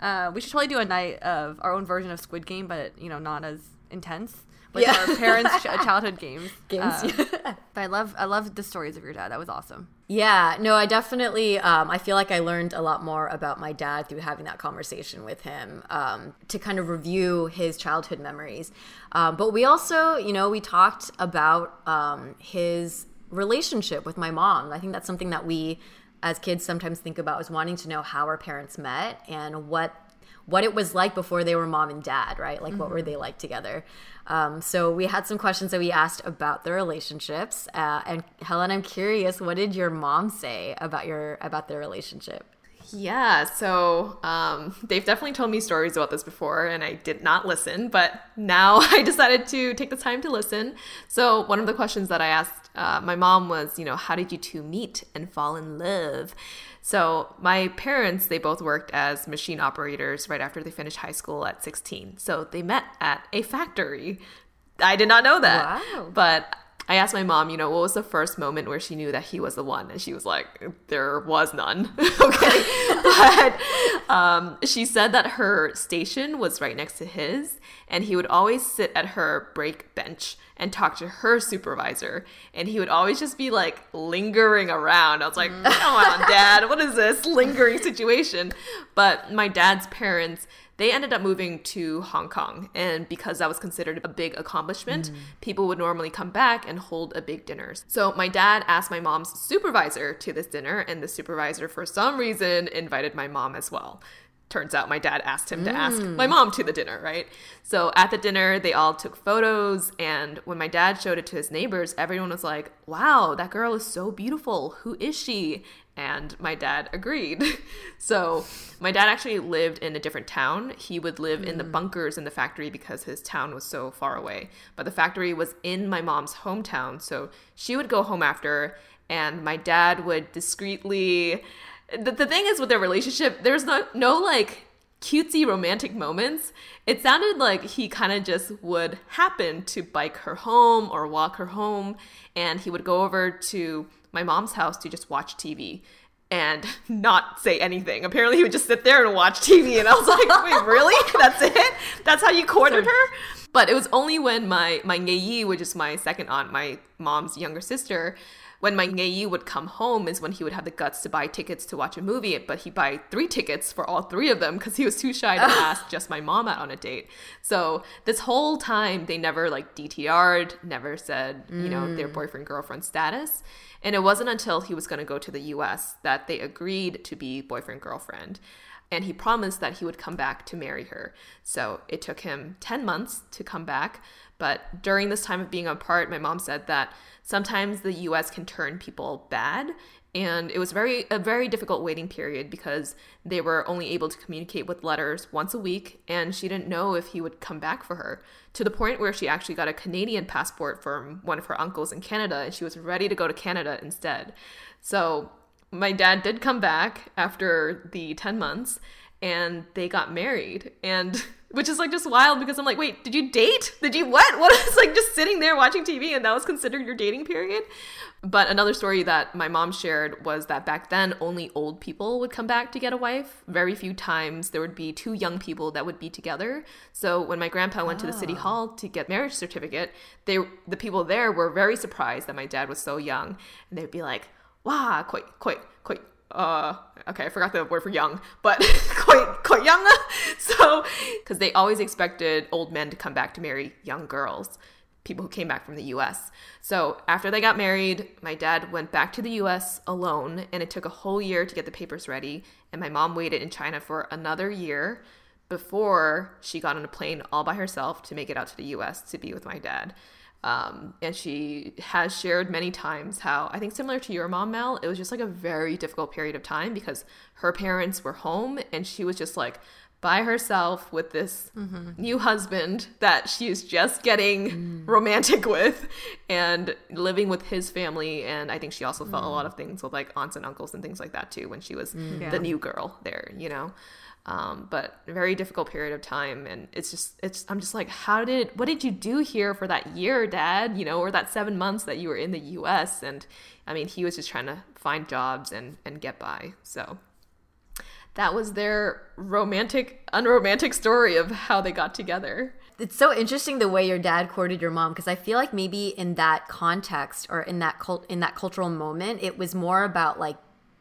Uh, we should totally do a night of our own version of Squid Game, but you know, not as intense. With Yeah. our parents' ch- [LAUGHS] childhood games. Games. Uh, but I love I love the stories of your dad. That was awesome. Yeah, no, I definitely. Um, I feel like I learned a lot more about my dad through having that conversation with him um, to kind of review his childhood memories. Um, but we also, you know, we talked about um, his relationship with my mom. I think that's something that we, as kids, sometimes think about is wanting to know how our parents met and what what it was like before they were mom and dad, right? Like, what were they like together? Um, so we had some questions that we asked about their relationships. Uh, and Helen, I'm curious, what did your mom say about your about their relationship? Yeah, so um, they've definitely told me stories about this before, and I did not listen, but now [LAUGHS] I decided to take the time to listen. So, one of the questions that I asked uh, my mom was, you know, how did you two meet and fall in love? So, my parents, they both worked as machine operators right after they finished high school at 16. So, they met at a factory. I did not know that. Wow. But I asked my mom, you know, what was the first moment where she knew that he was the one? And she was like, there was none. [LAUGHS] okay. [LAUGHS] but um, she said that her station was right next to his, and he would always sit at her break bench and talk to her supervisor. And he would always just be like lingering around. I was like, come on, dad, what is this lingering situation? But my dad's parents, they ended up moving to Hong Kong. And because that was considered a big accomplishment, mm. people would normally come back and hold a big dinner. So my dad asked my mom's supervisor to this dinner, and the supervisor, for some reason, invited my mom as well. Turns out my dad asked him to ask my mm. mom to the dinner, right? So at the dinner, they all took photos. And when my dad showed it to his neighbors, everyone was like, wow, that girl is so beautiful. Who is she? And my dad agreed. [LAUGHS] So my dad actually lived in a different town. He would live in the hmm. bunkers in the factory because his town was so far away. But the factory was in my mom's hometown. So she would go home after, and my dad would discreetly. The, the thing is with their relationship, there's no, no like cutesy romantic moments. It sounded like he kind of just would happen to bike her home or walk her home, and he would go over to my mom's house to just watch TV and [LAUGHS] not say anything. Apparently, he would just sit there and watch TV, and I was like, [LAUGHS] "Wait, really? [LAUGHS] That's it? That's how you courted her?" But it was only when my my Yi, which is my second aunt, my mom's younger sister, when my Yi would come home is when he would have the guts to buy tickets to watch a movie, but he'd buy three tickets for all three of them because he was too shy to ask just my mom out on a date. So this whole time they never like DTR'd, never said, you know, their mm. boyfriend girlfriend status. And it wasn't until he was going to go to the US that they agreed to be boyfriend girlfriend. And he promised that he would come back to marry her. So it took him 10 months to come back. But during this time of being apart, my mom said that sometimes the US can turn people bad. And it was very a very difficult waiting period because they were only able to communicate with letters once a week, and she didn't know if he would come back for her. To the point where she actually got a Canadian passport from one of her uncles in Canada, and she was ready to go to Canada instead. So my dad did come back after the 10 months and they got married and [LAUGHS] which is like just wild because i'm like wait did you date? Did you what? [LAUGHS] What is like just sitting there watching tv and that was considered your dating period? But another story that my mom shared was that back then only old people would come back to get a wife. Very few times there would be two young people that would be together. So when my grandpa went to the city hall to get marriage certificate they the people there were very surprised that my dad was so young. And they'd be like wow, quite, quite, quite, uh, okay, I forgot the word for young, but [LAUGHS] quite, quite young. Uh, [LAUGHS] so, because they always expected old men to come back to marry young girls, people who came back from the US. So, after they got married, my dad went back to the US alone, and it took a whole year to get the papers ready. And my mom waited in China for another year before she got on a plane all by herself to make it out to the US to be with my dad. Um, and she has shared many times how I think similar to your mom, Mel, it was just like a very difficult period of time because her parents were home and she was just like by herself with this mm-hmm. new husband that she's just getting mm. romantic with and living with his family. And I think she also felt a lot mm. of things with like aunts and uncles and things like that too when she was mm. Yeah. the new girl there, you know? Um, but very difficult period of time. And it's just it's i'm just like how did what did you do here for that year dad? You know or that seven months that you were in the us and i mean he was just trying to find jobs and and get by. So that was their romantic unromantic story of how they got together. It's so interesting the way your dad courted your mom because I feel like maybe in that context or in that cult in that cultural moment, it was more about like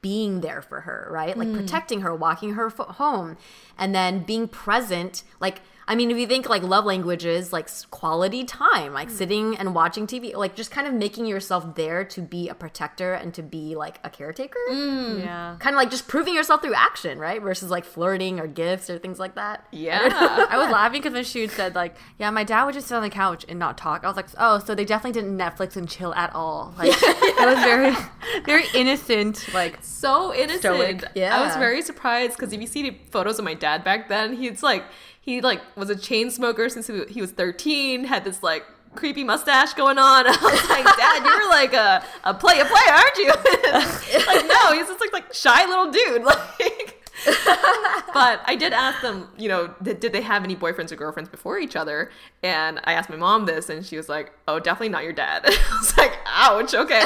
being there for her, right? Like hmm. protecting her, walking her home, and then being present. Like I mean, if you think like love languages, like quality time, like hmm. sitting and watching TV, like just kind of making yourself there to be a protector and to be like a caretaker. Hmm. Yeah. Kind of like just proving yourself through action, right? Versus like flirting or gifts or things like that. Yeah. [LAUGHS] I was laughing because when she said like, yeah, my dad would just sit on the couch and not talk. I was like, oh, so they definitely didn't Netflix and chill at all. [LAUGHS] Like that was very, very innocent. Like so innocent. Stoic. Yeah. I was very surprised because if you see the photos of my dad back then, he's like he like was a chain smoker since he was 13, had this like creepy mustache going on. [LAUGHS] I was like, Dad, you're like a a play a play, aren't you? [LAUGHS] like no, he's just like like shy little dude. [LAUGHS] Like but I did ask them, you know, did, did they have any boyfriends or girlfriends before each other? And I asked my mom this, and she was like, "Oh, definitely not your dad." [LAUGHS] I was like, "Ouch, okay."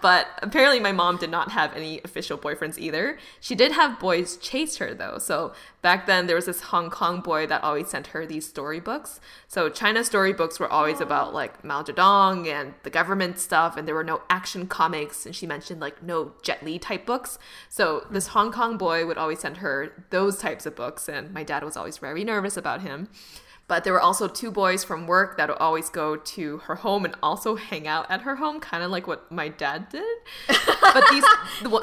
But apparently, my mom did not have any official boyfriends either. She did have boys chase her though. So back then, there was this Hong Kong boy that always sent her these storybooks. So China storybooks were always about like Mao Zedong and the government stuff, and there were no action comics. And she mentioned like no Jet Li type books. So this Hong Kong boy would always send her those types of books, and my dad was always very nervous about him. But there were also two boys from work that would always go to her home and also hang out at her home, kind of like what my dad did. but these,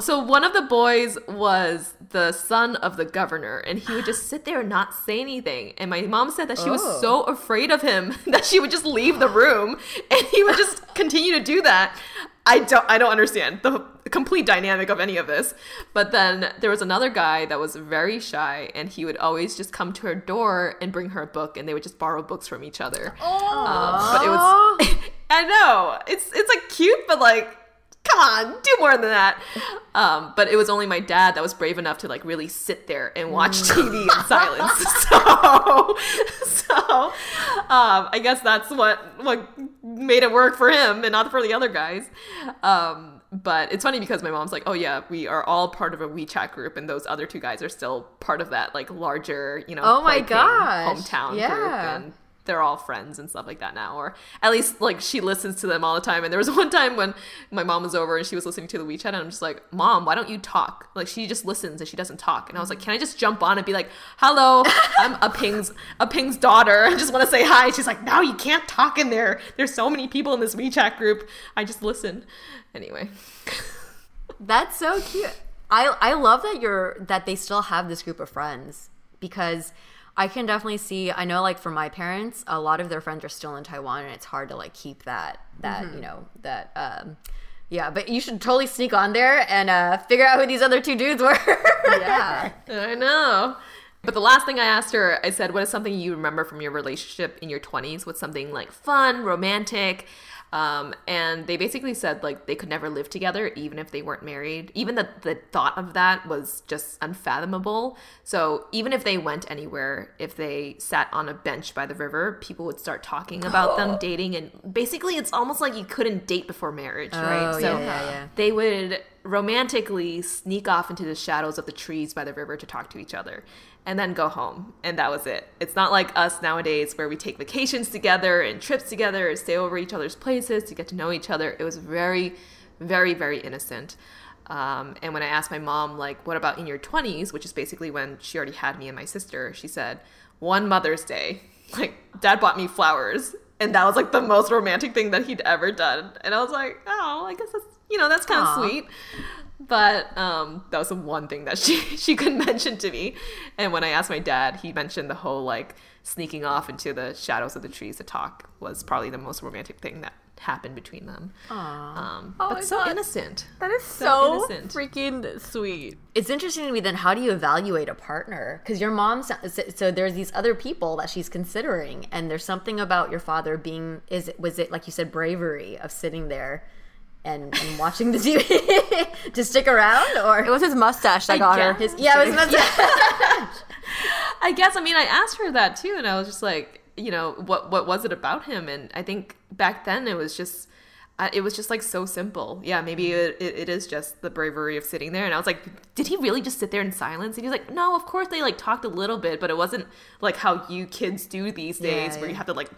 [LAUGHS] so one of the boys was the son of the governor, and he would just sit there and not say anything. And my mom said that she was Oh. so afraid of him [LAUGHS] that she would just leave the room, and he would just continue to do that. I don't I don't understand the complete dynamic of any of this. But then there was another guy that was very shy and he would always just come to her door and bring her a book and they would just borrow books from each other. Um, but it was [LAUGHS] I know. It's it's like cute but like come on, do more than that. Um, but it was only my dad that was brave enough to like really sit there and watch TV in [LAUGHS] silence. [LAUGHS] So, so um, I guess that's what what made it work for him and not for the other guys. Um, but it's funny because my mom's like, "Oh yeah, we are all part of a WeChat group, and those other two guys are still part of that like larger, you know, Oh my god, hometown group." Yeah. And they're all friends and stuff like that now or at least like she listens to them all the time. And there was [LAUGHS] one time when my mom was over and she was listening to the WeChat and I'm just like mom why don't you talk? Like she just listens and she doesn't talk. And I was like can I just jump on and be like hello I'm a ping's a ping's daughter. I just want to say hi. She's like no you can't talk in there. There's so many people in this WeChat group. I just listen. Anyway. [LAUGHS] That's so cute. I I love that you're that they still have this group of friends because I can definitely see I know like for my parents, a lot of their friends are still in Taiwan and it's hard to like keep that that, you know, that um yeah, but you should totally sneak on there and uh figure out who these other two dudes were. yeah. [LAUGHS] I know. But the last thing I asked her, I said, What is something you remember from your relationship in your 20s? What's something like fun, romantic? Um, and they basically said like they could never live together even if they weren't married. Even the, the thought of that was just unfathomable. So even if they went anywhere, if they sat on a bench by the river, people would start talking about them [GASPS] dating. And basically, it's almost like you couldn't date before marriage, right? Oh, yeah, yeah, yeah. they would romantically sneak off into the shadows of the trees by the river to talk to each other and then go home. And that was it. It's not like us nowadays where we take vacations together and trips together and stay over each other's places to get to know each other. It was very very very innocent. Um, and when i asked my mom like what about in your 20s which is basically when she already had me and my sister she said one mother's day. [LAUGHS] Like dad bought me flowers. And that was like the most romantic thing that he'd ever done. And i was like oh i guess that's you know that's kind of sweet but um, that was the one thing that she [LAUGHS] she couldn't mention to me. And when I asked my dad, he mentioned the whole like sneaking off into the shadows of the trees to talk was probably the most romantic thing that happened between them. Um, Oh but so God. innocent. that is So so, innocent. freaking sweet. It's interesting to me then how do you evaluate a partner? Because your mom, so, so there's these other people that she's considering, and there's something about your father being is it was it like you said bravery of sitting there and, and watching the TV [LAUGHS] to stick around or It was his mustache that got her. his yeah it was meant [LAUGHS] I guess I mean I asked her that too, and I was just like, you know, what what was it about him? And I think back then it was just. I- It was just like so simple. Yeah, maybe mm-hmm. it, it, it is just the bravery of sitting there. And I was like, did he really just sit there in silence? And he was like, no, of course they like talked a little bit, but it wasn't like how you kids do these days Yeah, where you have to like,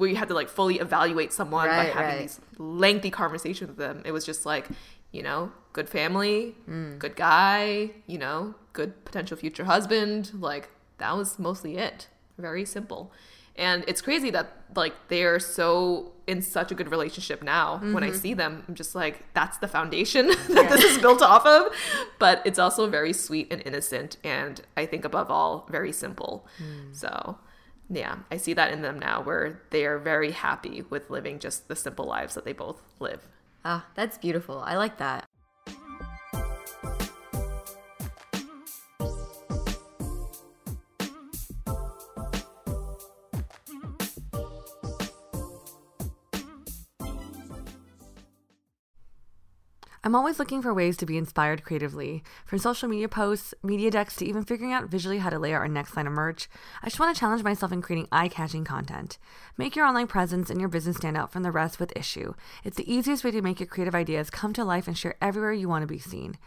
where you had to like fully evaluate someone by having right. these lengthy conversations with them. It was just like, you know, good family, Mm. good guy, you know, good potential future husband. Like that was mostly it, very simple. And it's crazy that like they are so in such a good relationship now. When I see them, I'm just like, that's the foundation [LAUGHS] that this is built off of. But it's also very sweet and innocent, and I think above all, very simple. So yeah, I see that in them now, where they are very happy with living just the simple lives that they both live. Ah, that's beautiful. I like that. I'm always looking for ways to be inspired creatively. From social media posts, media decks, to even figuring out visually how to lay out our next line of merch, I just want to challenge myself in creating eye catching content. Make your online presence and your business stand out from the rest with Issuu. It's the easiest way to make your creative ideas come to life and share everywhere you want to be seen.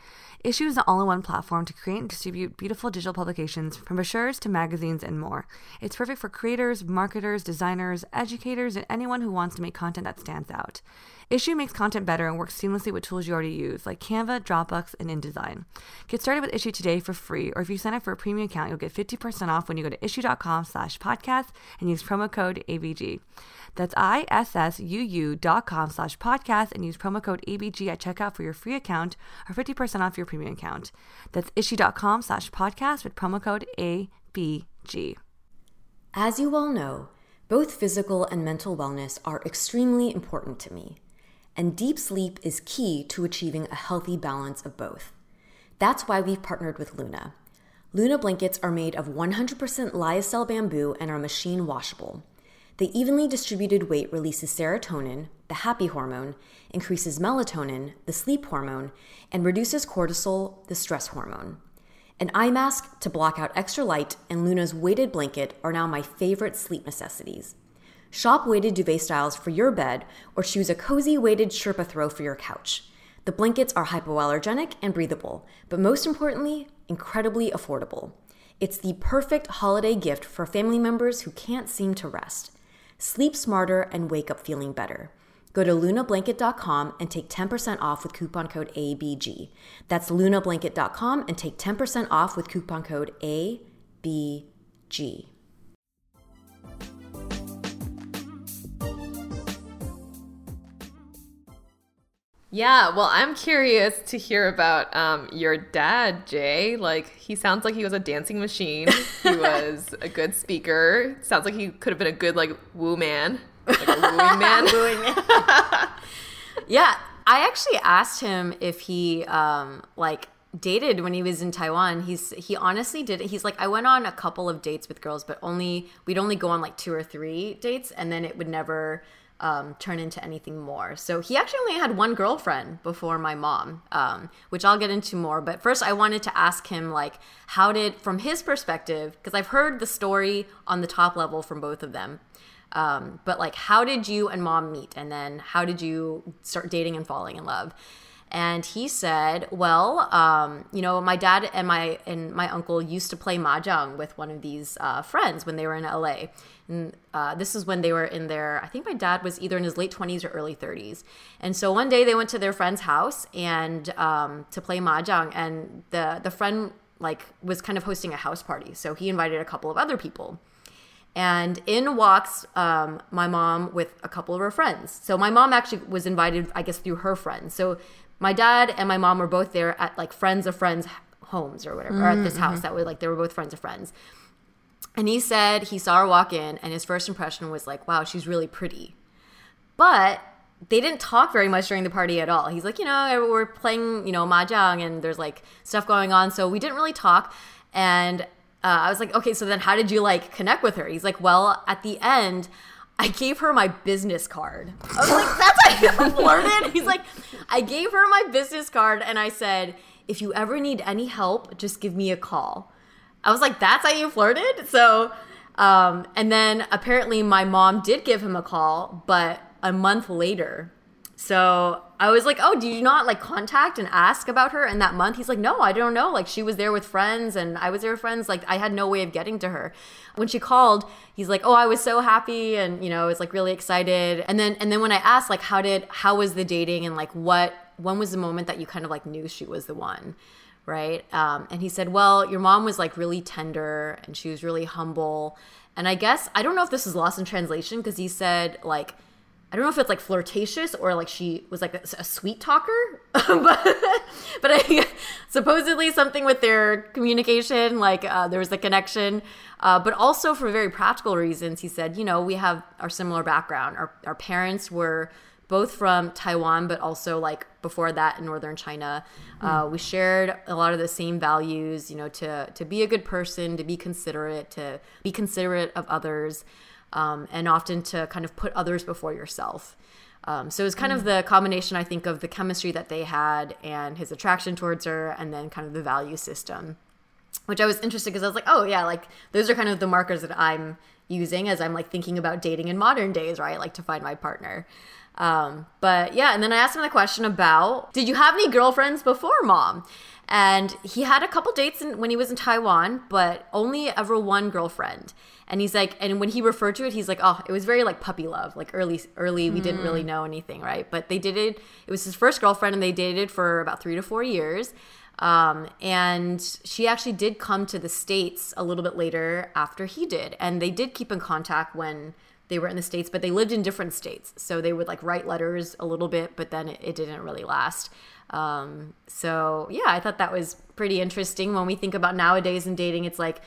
Issuu is the all in one platform to create and distribute beautiful digital publications from brochures to magazines and more. It's perfect for creators, marketers, designers, educators, and anyone who wants to make content that stands out. Issuu makes content better and works seamlessly with tools you already use, like Canva, Dropbox, and InDesign. Get started with Issuu today for free, or if you sign up for a premium account, you'll get 50% off when you go to issuu.com slash podcast and use promo code ABG. That's I-S-S-U-U dot com slash podcast and use promo code ABG at checkout for your free account or 50% off your premium account. That's issuu.com slash podcast with promo code ABG. As you all know, both physical and mental wellness are extremely important to me, and deep sleep is key to achieving a healthy balance of both. That's why we've partnered with Luna. Luna blankets are made of 100% lyocell bamboo and are machine washable. The evenly distributed weight releases serotonin, the happy hormone, increases melatonin, the sleep hormone, and reduces cortisol, the stress hormone. An eye mask to block out extra light and Luna's weighted blanket are now my favorite sleep necessities. Shop weighted duvet styles for your bed or choose a cozy weighted Sherpa throw for your couch. The blankets are hypoallergenic and breathable, but most importantly, incredibly affordable. It's the perfect holiday gift for family members who can't seem to rest. Sleep smarter and wake up feeling better. Go to lunablanket.com and take 10% off with coupon code ABG. That's lunablanket.com and take 10% off with coupon code ABG. Yeah, well, I'm curious to hear about um, your dad, Jay. Like, he sounds like he was a dancing machine. He [LAUGHS] was a good speaker. Sounds like he could have been a good like woo man, like a wooing [LAUGHS] man. [LAUGHS] Yeah, I actually asked him if he um like dated when he was in Taiwan. He's he honestly did it. He's like I went on a couple of dates with girls, but only we'd only go on like two or three dates and then it would never um, turn into anything more. So he actually only had one girlfriend before my mom, um, which I'll get into more. But first, I wanted to ask him, like, how did, from his perspective, because I've heard the story on the top level from both of them. Um, but like, how did you and mom meet? And then how did you start dating and falling in love? And he said, "Well, um, you know, my dad and my and my uncle used to play mahjong with one of these uh, friends when they were in LA. And uh, this is when they were in their, I think my dad was either in his late 20s or early 30s. And so one day they went to their friend's house and um, to play mahjong, and the the friend like was kind of hosting a house party, so he invited a couple of other people." And in walks um, my mom with a couple of her friends. So my mom actually was invited, I guess, through her friends. So my dad and my mom were both there at like friends of friends' homes or whatever, or at this house that was like they were both friends of friends. And he said he saw her walk in, and his first impression was like, wow, she's really pretty. But they didn't talk very much during the party at all. He's like, you know, we're playing, you know, mahjong, and there's like stuff going on, so we didn't really talk. And uh, I was like, okay, so then how did you like connect with her? He's like, well, at the end, I gave her my business card. I was like, that's how you [LAUGHS] flirted? He's like, I gave her my business card and I said, if you ever need any help, just give me a call. I was like, that's how you flirted? So, um, and then apparently my mom did give him a call, but a month later. So I was like, oh, do you not like contact and ask about her in that month? He's like, no, I don't know. Like she was there with friends and I was there with friends. Like I had no way of getting to her. When she called, he's like, oh, I was so happy and you know, I was like really excited. And then and then when I asked like, how did how was the dating and like what when was the moment that you kind of like knew she was the one? right? Um, and he said, Well, your mom was like really tender and she was really humble. And I guess, I don't know if this is lost in translation because he said, like, I don't know if it's like flirtatious or like she was like a, a sweet talker, [LAUGHS] but but I, [LAUGHS] supposedly something with their communication, like uh, there was a connection. Uh, but also for very practical reasons, he said, you know, we have our similar background. Our our parents were both from Taiwan, but also like before that in northern China. Uh, we shared a lot of the same values, you know, to to be a good person, to be considerate, to be considerate of others um, and often to kind of put others before yourself. Um, so it was kind of the combination, I think, of the chemistry that they had and his attraction towards her, and then kind of the value system, which I was interested because I was like, oh yeah, like those are kind of the markers that I'm using as I'm like thinking about dating in modern days, right? Like to find my partner. Um, but yeah, and then I asked him the question about, did you have any girlfriends before mom? And he had a couple dates in, when he was in Taiwan, but only ever one girlfriend. And he's like, and when he referred to it, he's like, oh, it was very like puppy love, like early, early. We didn't really know anything, right? But they did it. It was his first girlfriend, and they dated for about three to four years. Um, and she actually did come to the states a little bit later after he did, and they did keep in contact when they were in the states, but they lived in different states, so they would like write letters a little bit, but then it, it didn't really last. Um, so yeah, I thought that was pretty interesting. When we think about nowadays in dating, it's like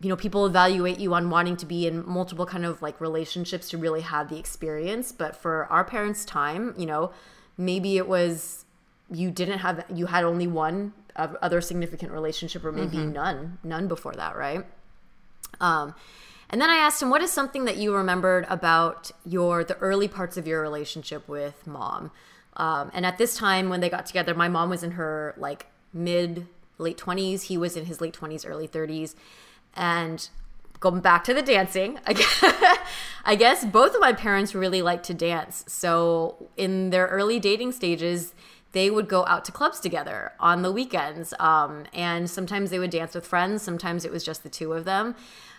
you know people evaluate you on wanting to be in multiple kind of like relationships to really have the experience but for our parents time you know maybe it was you didn't have you had only one other significant relationship or maybe mm-hmm. none none before that right um and then i asked him what is something that you remembered about your the early parts of your relationship with mom um, and at this time when they got together my mom was in her like mid late 20s he was in his late 20s early 30s and going back to the dancing, [LAUGHS] I guess, I guess both of my parents really liked to dance. So in their early dating stages, they would go out to clubs together on the weekends. Um, and sometimes they would dance with friends, sometimes it was just the two of them.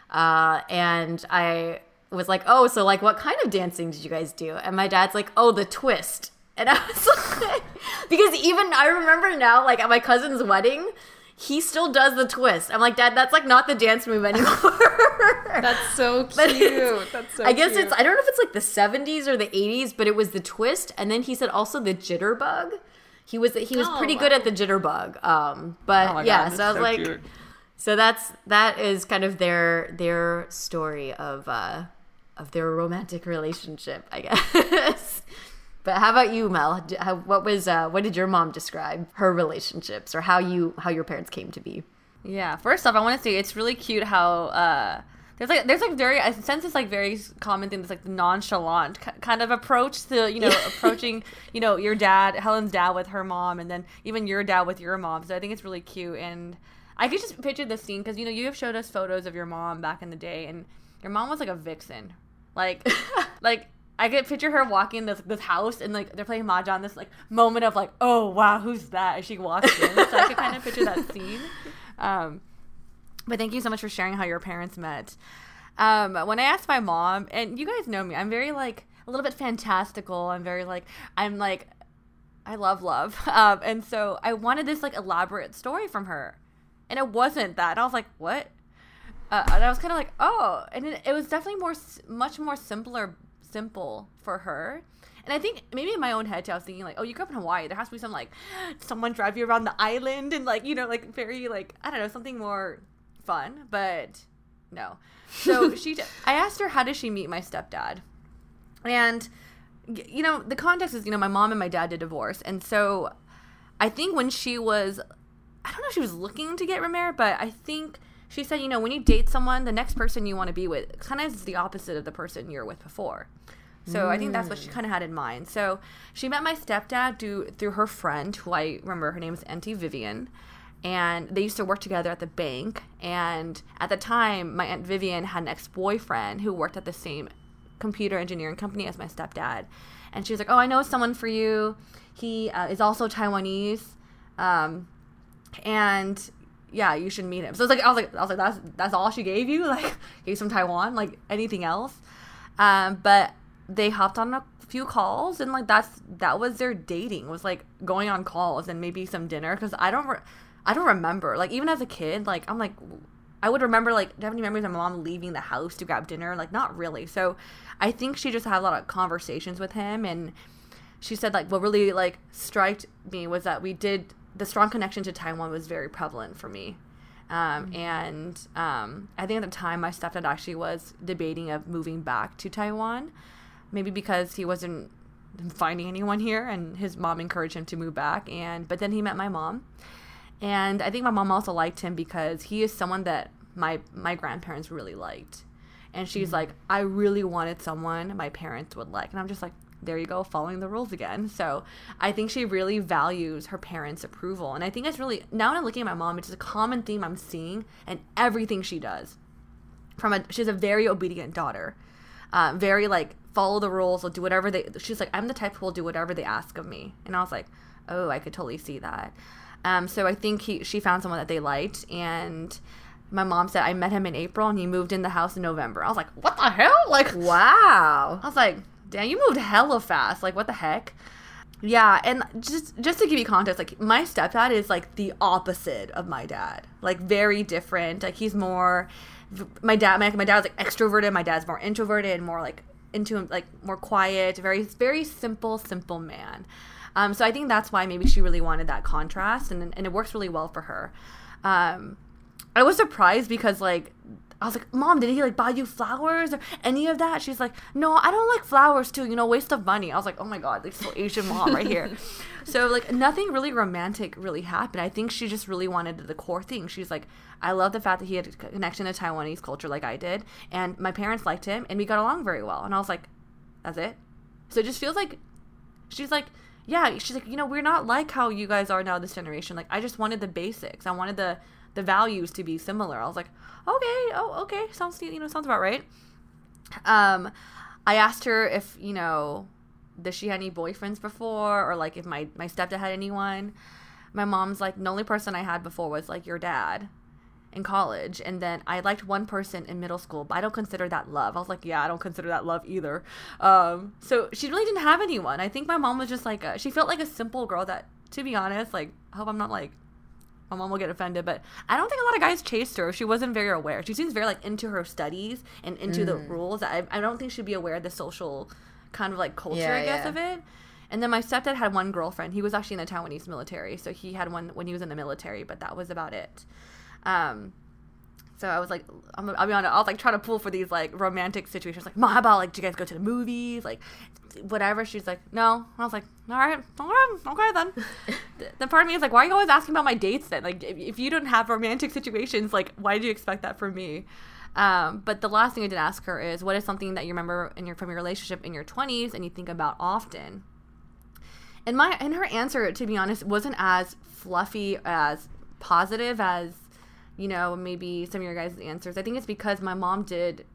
Uh, and I was like, oh, so like, what kind of dancing did you guys do? And my dad's like, oh, the twist. And I was [LAUGHS] like, because even I remember now, like at my cousin's wedding, he still does the twist. I'm like, Dad, that's like not the dance move anymore. [LAUGHS] that's so [LAUGHS] cute. That's so I guess cute. it's I don't know if it's like the 70s or the 80s, but it was the twist, and then he said also the jitterbug. He was he was oh, pretty wow. good at the jitterbug. Um, but oh yeah, God, so I was so like, cute. so that's that is kind of their their story of uh of their romantic relationship, I [LAUGHS] guess. But how about you, Mel? How, what was uh, what did your mom describe her relationships or how you how your parents came to be? Yeah, first off, I want to say it's really cute how uh, there's like there's like very I sense it's like very common thing. This like nonchalant kind of approach to you know [LAUGHS] approaching you know your dad, Helen's dad with her mom, and then even your dad with your mom. So I think it's really cute, and I could just picture the scene because you know you have showed us photos of your mom back in the day, and your mom was like a vixen, like [LAUGHS] like I could picture her walking this this house and like they're playing mahjong. This like moment of like, oh wow, who's that? As she walks in, so I could kind of picture that [LAUGHS] scene. Um, but thank you so much for sharing how your parents met. Um, when I asked my mom, and you guys know me, I'm very like a little bit fantastical. I'm very like I'm like I love love, [LAUGHS] um, and so I wanted this like elaborate story from her, and it wasn't that. And I was like, what? Uh, and I was kind of like, oh, and it, it was definitely more, much more simpler simple for her. And I think maybe in my own head too, I was thinking like, oh, you grew up in Hawaii. There has to be some like someone drive you around the island and like you know like very like I don't know something more fun. But no. So [LAUGHS] she, I asked her how does she meet my stepdad, and you know the context is you know my mom and my dad did divorce, and so I think when she was, I don't know if she was looking to get remarried, but I think she said, you know, when you date someone, the next person you want to be with kind of is the opposite of the person you're with before. So mm. I think that's what she mm. kind of had in mind. So she met my stepdad through, through her friend, who I remember her name is Auntie Vivian. And they used to work together at the bank. And at the time, my Aunt Vivian had an ex boyfriend who worked at the same computer engineering company as my stepdad. And she was like, Oh, I know someone for you. He uh, is also Taiwanese. Um, and yeah, you should meet him. So it's like I was like I was like that's that's all she gave you, [LAUGHS] like gave some Taiwan, like anything else. Um, but they hopped on a few calls and like that's that was their dating was like going on calls and maybe some dinner because I don't re- I don't remember. Like even as a kid, like I'm like I would remember like do you have any memories of my mom leaving the house to grab dinner? Like not really. So I think she just had a lot of conversations with him and she said like what really like struck me was that we did the strong connection to Taiwan was very prevalent for me. Um, mm-hmm. and um, I think at the time my stepdad actually was debating of moving back to Taiwan, maybe because he wasn't finding anyone here and his mom encouraged him to move back and but then he met my mom and I think my mom also liked him because he is someone that my my grandparents really liked. And she's mm-hmm. like, I really wanted someone my parents would like. And I'm just like, there you go, following the rules again. So I think she really values her parents' approval. And I think it's really, now when I'm looking at my mom, it's a common theme I'm seeing in everything she does. From a, she's a very obedient daughter, uh, very like follow the rules, will do whatever they, she's like, I'm the type who will do whatever they ask of me. And I was like, oh, I could totally see that. Um, so I think he she found someone that they liked, and my mom said I met him in April and he moved in the house in November. I was like, what the hell? [LAUGHS] Like, wow. I was like, damn, you moved hella fast. Like, what the heck? Yeah, and just just to give you context, like my stepdad is like the opposite of my dad. Like very different. Like he's more my dad my, my dad's like extroverted, my dad's more introverted, more like into like more quiet, very very simple simple man. Um, so I think that's why maybe she really wanted that contrast, and and it works really well for her. Um, I was surprised because like I was like, Mom, did he like buy you flowers or any of that? She's like, No, I don't like flowers too. You know, waste of money. I was like, Oh my god, like so Asian mom right here. [LAUGHS] so like nothing really romantic really happened. I think she just really wanted the core thing. She's like, I love the fact that he had a connection to Taiwanese culture like I did, and my parents liked him, and we got along very well. And I was like, That's it. So it just feels like she's like yeah, she's like, you know, we're not like how you guys are now this generation. Like, I just wanted the basics. I wanted the the values to be similar. I was like, okay, oh, okay, sounds you know sounds about right. Um, I asked her if you know, does she had any boyfriends before, or like if my my stepdad had anyone. My mom's like, the only person I had before was like your dad in college and then i liked one person in middle school but i don't consider that love. I was like yeah i don't consider that love either. Um, so she really didn't have anyone. I think my mom was just like a, she felt like a simple girl that to be honest like i hope i'm not like my mom will get offended but i don't think a lot of guys chased her. She wasn't very aware. She seems very like into her studies and into mm. the rules. I, I don't think she'd be aware of the social kind of like culture yeah, i guess yeah. of it. And then my stepdad had one girlfriend. He was actually in the taiwanese military. So he had one when he was in the military but that was about it um, so I was like, I'm, I'll be honest, I was like trying to pull for these like romantic situations. Like, Mom, how about like, do you guys go to the movies? Like, whatever. She's like, no. I was like, all right, okay, okay then. [LAUGHS] the part of me is like, why are you always asking about my dates then? Like, if, if you don't have romantic situations, like, why do you expect that from me? Um, but the last thing I did ask her is, what is something that you remember in your from your relationship in your 20s and you think about often? And my and her answer, to be honest, wasn't as fluffy as positive as you know, maybe some of your guys' answers. I think it's because my mom did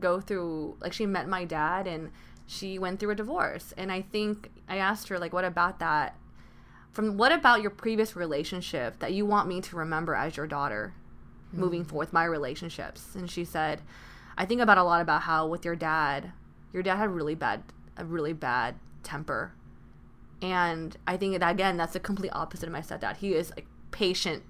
go through, like, she met my dad and she went through a divorce. And I think I asked her, like, what about that? From what about your previous relationship that you want me to remember as your daughter mm-hmm. moving forth, my relationships? And she said, I think about a lot about how with your dad, your dad had really bad, a really bad temper. And I think that, again, that's the complete opposite of my stepdad. He is like patient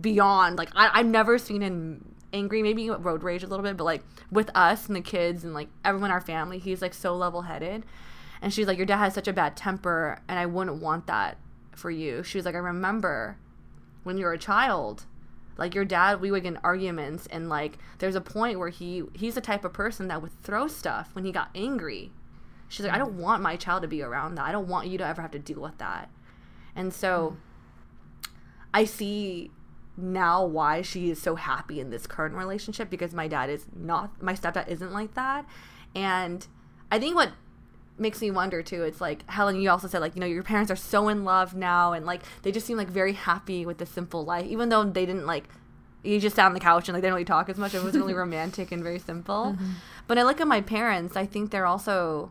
beyond like I, I've never seen him angry, maybe road rage a little bit, but like with us and the kids and like everyone in our family, he's like so level headed. And she's like, Your dad has such a bad temper and I wouldn't want that for you. She was like, I remember when you were a child, like your dad, we would get in arguments and like there's a point where he he's the type of person that would throw stuff when he got angry. She's like, I don't want my child to be around that. I don't want you to ever have to deal with that. And so. I see now why she is so happy in this current relationship because my dad is not my stepdad isn't like that. And i think what makes me wonder too it's like helen you also said like you know your parents are so in love now and like they just seem like very happy with the simple life even though they didn't like you just sat on the couch and like they didn't really talk as much. It was really [LAUGHS] romantic and very simple. Mm-hmm. but i look at my parents i think they're also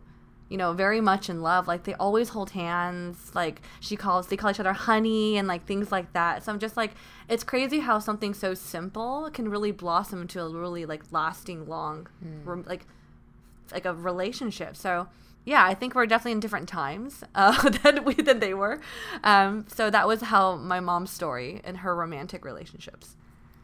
you know, very much in love. Like they always hold hands. Like she calls, they call each other honey and like things like that. So I'm just like, it's crazy how something so simple can really blossom into a really like lasting, long, mm. like, like a relationship. So yeah, I think we're definitely in different times [LAUGHS] uh, [LAUGHS] than we than they were. Um, so that was how my mom's story and her romantic relationships.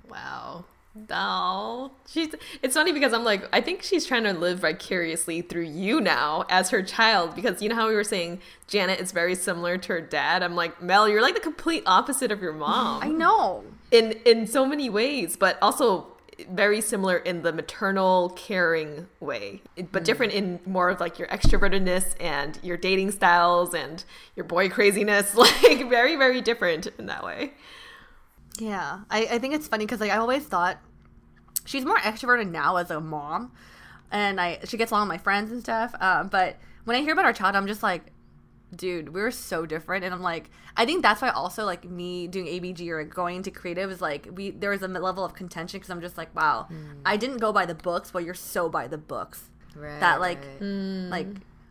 Wow. Oh, she's. It's funny because I'm like, I think she's trying to live vicariously through you now as her child. Because you know how we were saying Janet is very similar to her dad. I'm like, Mel, you're like the complete opposite of your mom. I know. in in so many ways, but also very similar in the maternal caring way, but mm. different in more of like your extrovertedness and your dating styles and your boy craziness. [LAUGHS] Like very very different in that way. Yeah, I, I think it's funny because like I always thought she's more extroverted now as a mom, and I she gets along with my friends and stuff. Um, but when I hear about our child, I'm just like, dude, we're so different, and I'm like, I think that's why also like me doing ABG or going to creative is like we there was a level of contention because I'm just like, wow, I didn't go by the books, but you're so by the books Right, that like right. like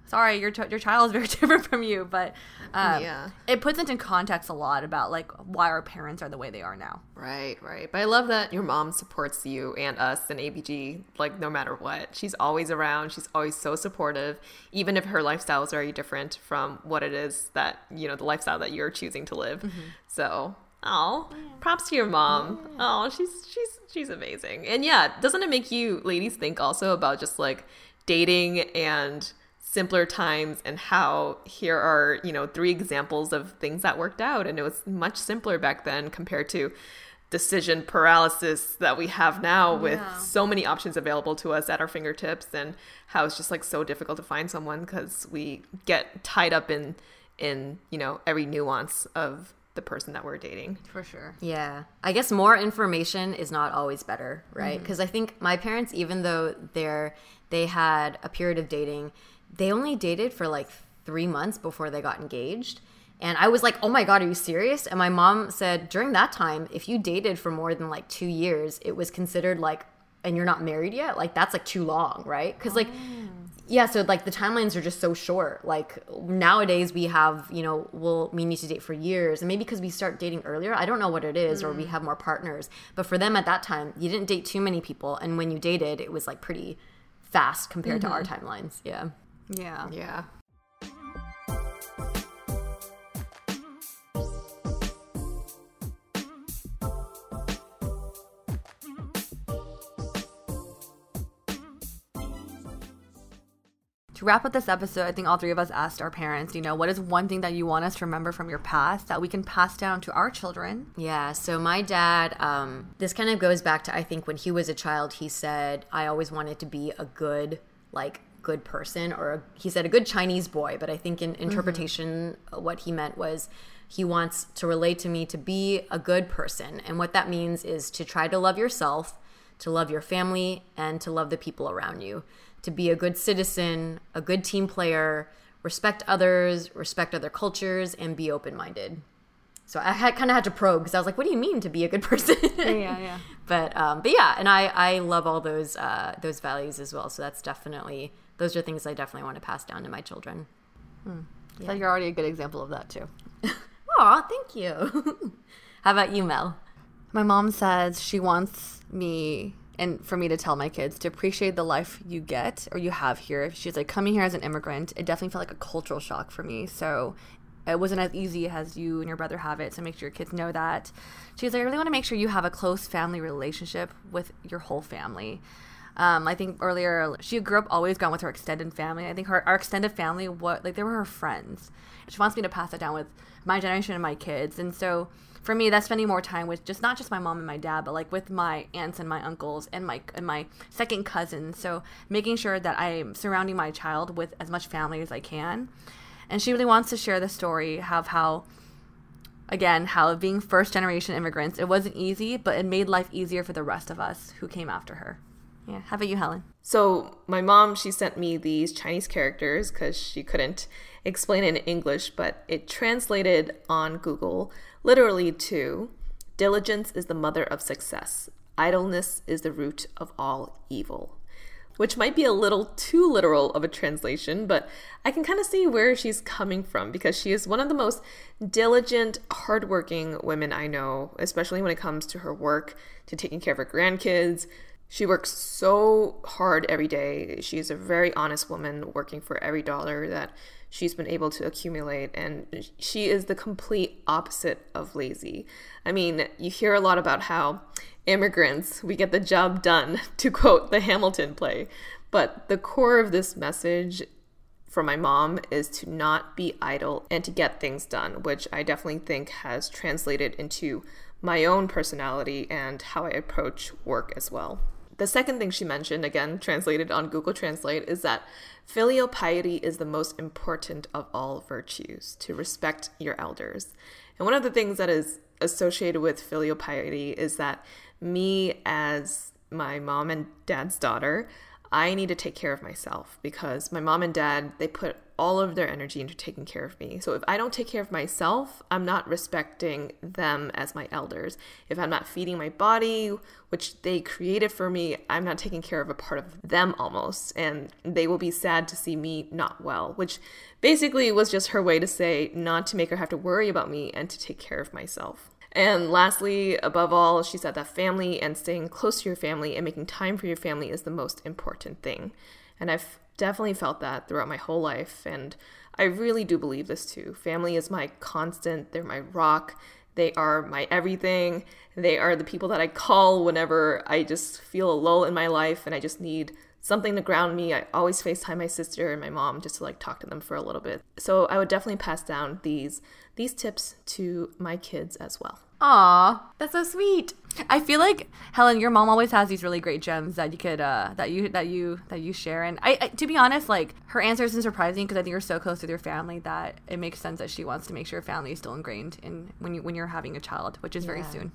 sorry your ch- your child is very [LAUGHS] different from you but um, Yeah. it puts into context a lot about like why our parents are the way they are now Right, right. But I love that your mom supports you and us and ABG, like no matter what. She's always around. She's always so supportive, even if her lifestyle is very different from what it is that, you know, the lifestyle that you're choosing to live. So, oh, props to your mom. Oh, she's she's she's amazing. And yeah, doesn't it make you ladies think also about just like dating and simpler times and how here are you know three examples of things that worked out. And it was much simpler back then compared to decision paralysis that we have now with so many options available to us at our fingertips and how it's just like so difficult to find someone because we get tied up in in you know every nuance of the person that we're dating. For sure. Yeah. I guess more information is not always better, right? Mm-hmm. Because I think my parents, even though they're they had a period of dating, they only dated for like three months before they got engaged. And I was like, oh my God, are you serious? And my mom said during that time, if you dated for more than like two years, it was considered like, and you're not married yet, like that's like too long, right? Because like, oh. yeah, so like the timelines are just so short. Like nowadays we have, you know, we'll we need to date for years, and maybe because we start dating earlier, I don't know what it is, or we mm. have more partners. But for them at that time, you didn't date too many people, and when you dated, it was like pretty fast compared to mm-hmm. our timelines. Yeah. Yeah. Yeah. To wrap up this episode i think all three of us asked our parents you know what is one thing that you want us to remember from your past that we can pass down to our children? Yeah, so my dad, um, this kind of goes back to I think when he was a child, he said, I always wanted to be a good, like, good person, or a, he said a good Chinese boy, but I think in interpretation, what he meant was he wants to relate to me to be a good person. And what that means is to try to love yourself, to love your family, and to love the people around you, to be a good citizen, a good team player, respect others, respect other cultures, and be open minded. So I had kind of had to probe because I was like, "What do you mean to be a good [LAUGHS] person?" yeah yeah [LAUGHS] but um, but yeah, and I I love all those uh, those values as well. So that's definitely those are things I definitely want to pass down to my children. Hmm. so you're already a good example of that too [LAUGHS] Aw, thank you. [LAUGHS] How about you, Mel? My mom says she wants me and for me to tell my kids to appreciate the life you get or you have here. She's like, coming here as an immigrant, it definitely felt like a cultural shock for me. So it wasn't as easy as you and your brother have it. So make sure your kids know that. She's like, I really want to make sure you have a close family relationship with your whole family. Um, I think earlier she grew up always gone with her extended family. I think her our extended family, what like they were her friends. She wants me to pass that down with my generation and my kids. And so for me, that's spending more time with just not just my mom and my dad, but like with my aunts and my uncles and my and my second cousins. So making sure that I'm surrounding my child with as much family as I can. And she really wants to share the story of how again, how being first generation immigrants, it wasn't easy, but it made life easier for the rest of us who came after her. Yeah. How about you, Helen? So my mom, she sent me these Chinese characters because she couldn't explain it in English, but it translated on Google literally to diligence is the mother of success. Idleness is the root of all evil. Which might be a little too literal of a translation, but I can kind of see where she's coming from because she is one of the most diligent, hardworking women I know, especially when it comes to her work, to taking care of her grandkids, She works so hard every day. She's a very honest woman working for every dollar that she's been able to accumulate. And she is the complete opposite of lazy. I mean, you hear a lot about how immigrants, we get the job done, [LAUGHS] to quote the Hamilton play. But the core of this message from my mom is to not be idle and to get things done, which I definitely think has translated into my own personality and how I approach work as well. The second thing she mentioned, again translated on Google Translate, is that filial piety is the most important of all virtues, to respect your elders. And one of the things that is associated with filial piety is that me, as my mom and dad's daughter, I need to take care of myself because my mom and dad, they put all of their energy into taking care of me. So if I don't take care of myself, I'm not respecting them as my elders. If I'm not feeding my body, which they created for me, I'm not taking care of a part of them almost. And they will be sad to see me not well, which basically was just her way to say not to make her have to worry about me and to take care of myself. And lastly, above all, she said that family and staying close to your family and making time for your family is the most important thing. And I've definitely felt that throughout my whole life. And I really do believe this too. Family is my constant, they're my rock, they are my everything. They are the people that I call whenever I just feel a lull in my life and I just need something to ground me. I always FaceTime my sister and my mom just to like talk to them for a little bit. So I would definitely pass down these these tips to my kids as well. Aw, that's so sweet. I feel like Helen, your mom always has these really great gems that you could uh, that you that you that you share. And I, I to be honest, like her answer isn't surprising because I think you're so close with your family that it makes sense that she wants to make sure family is still ingrained in when you when you're having a child, which is yeah. very soon.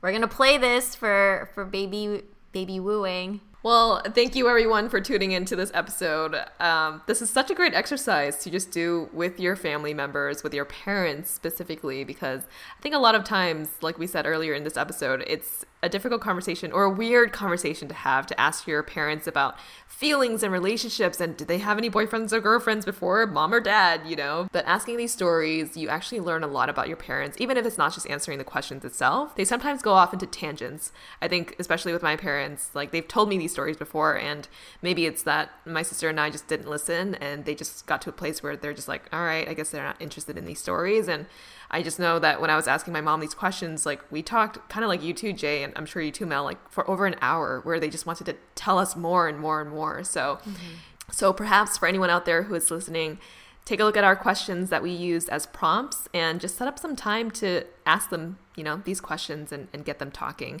We're gonna play this for for baby baby wooing. Well, thank you everyone for tuning into this episode. Um, this is such a great exercise to just do with your family members, with your parents specifically, because I think a lot of times, like we said earlier in this episode, it's a difficult conversation or a weird conversation to have to ask your parents about feelings and relationships and did they have any boyfriends or girlfriends before mom or dad, you know? But asking these stories, you actually learn a lot about your parents, even if it's not just answering the questions itself. They sometimes go off into tangents. I think, especially with my parents, like they've told me these stories before, and maybe it's that my sister and I just didn't listen and they just got to a place where they're just like, all right, I guess they're not interested in these stories. And I just know that when I was asking my mom these questions, like we talked kind of like you too, Jay, and I'm sure you too, Mel, like for over an hour where they just wanted to tell us more and more and more. So, mm-hmm. so perhaps for anyone out there who is listening, take a look at our questions that we used as prompts and just set up some time to ask them, you know, these questions and, and get them talking.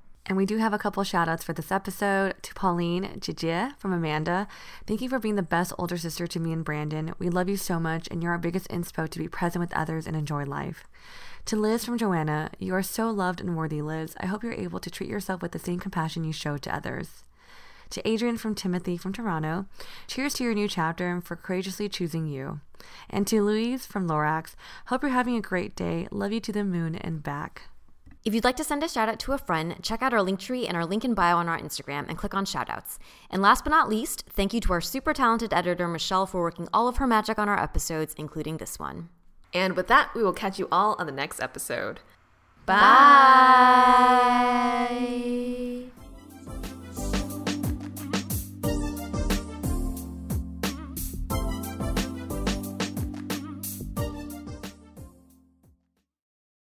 And we do have a couple shout outs for this episode to Pauline Jijia from Amanda. Thank you for being the best older sister to me and Brandon. We love you so much, and you're our biggest inspo to be present with others and enjoy life. To Liz from Joanna, you are so loved and worthy, Liz. I hope you're able to treat yourself with the same compassion you show to others. To Adrian from Timothy from Toronto, cheers to your new chapter and for courageously choosing you. And to Louise from Lorax, hope you're having a great day. Love you to the moon and back. If you'd like to send a shout out to a friend, check out our link tree and our link in bio on our Instagram and click on shoutouts. And last but not least, thank you to our super talented editor, Michelle, for working all of her magic on our episodes, including this one. And with that, we will catch you all on the next episode. Bye. Bye.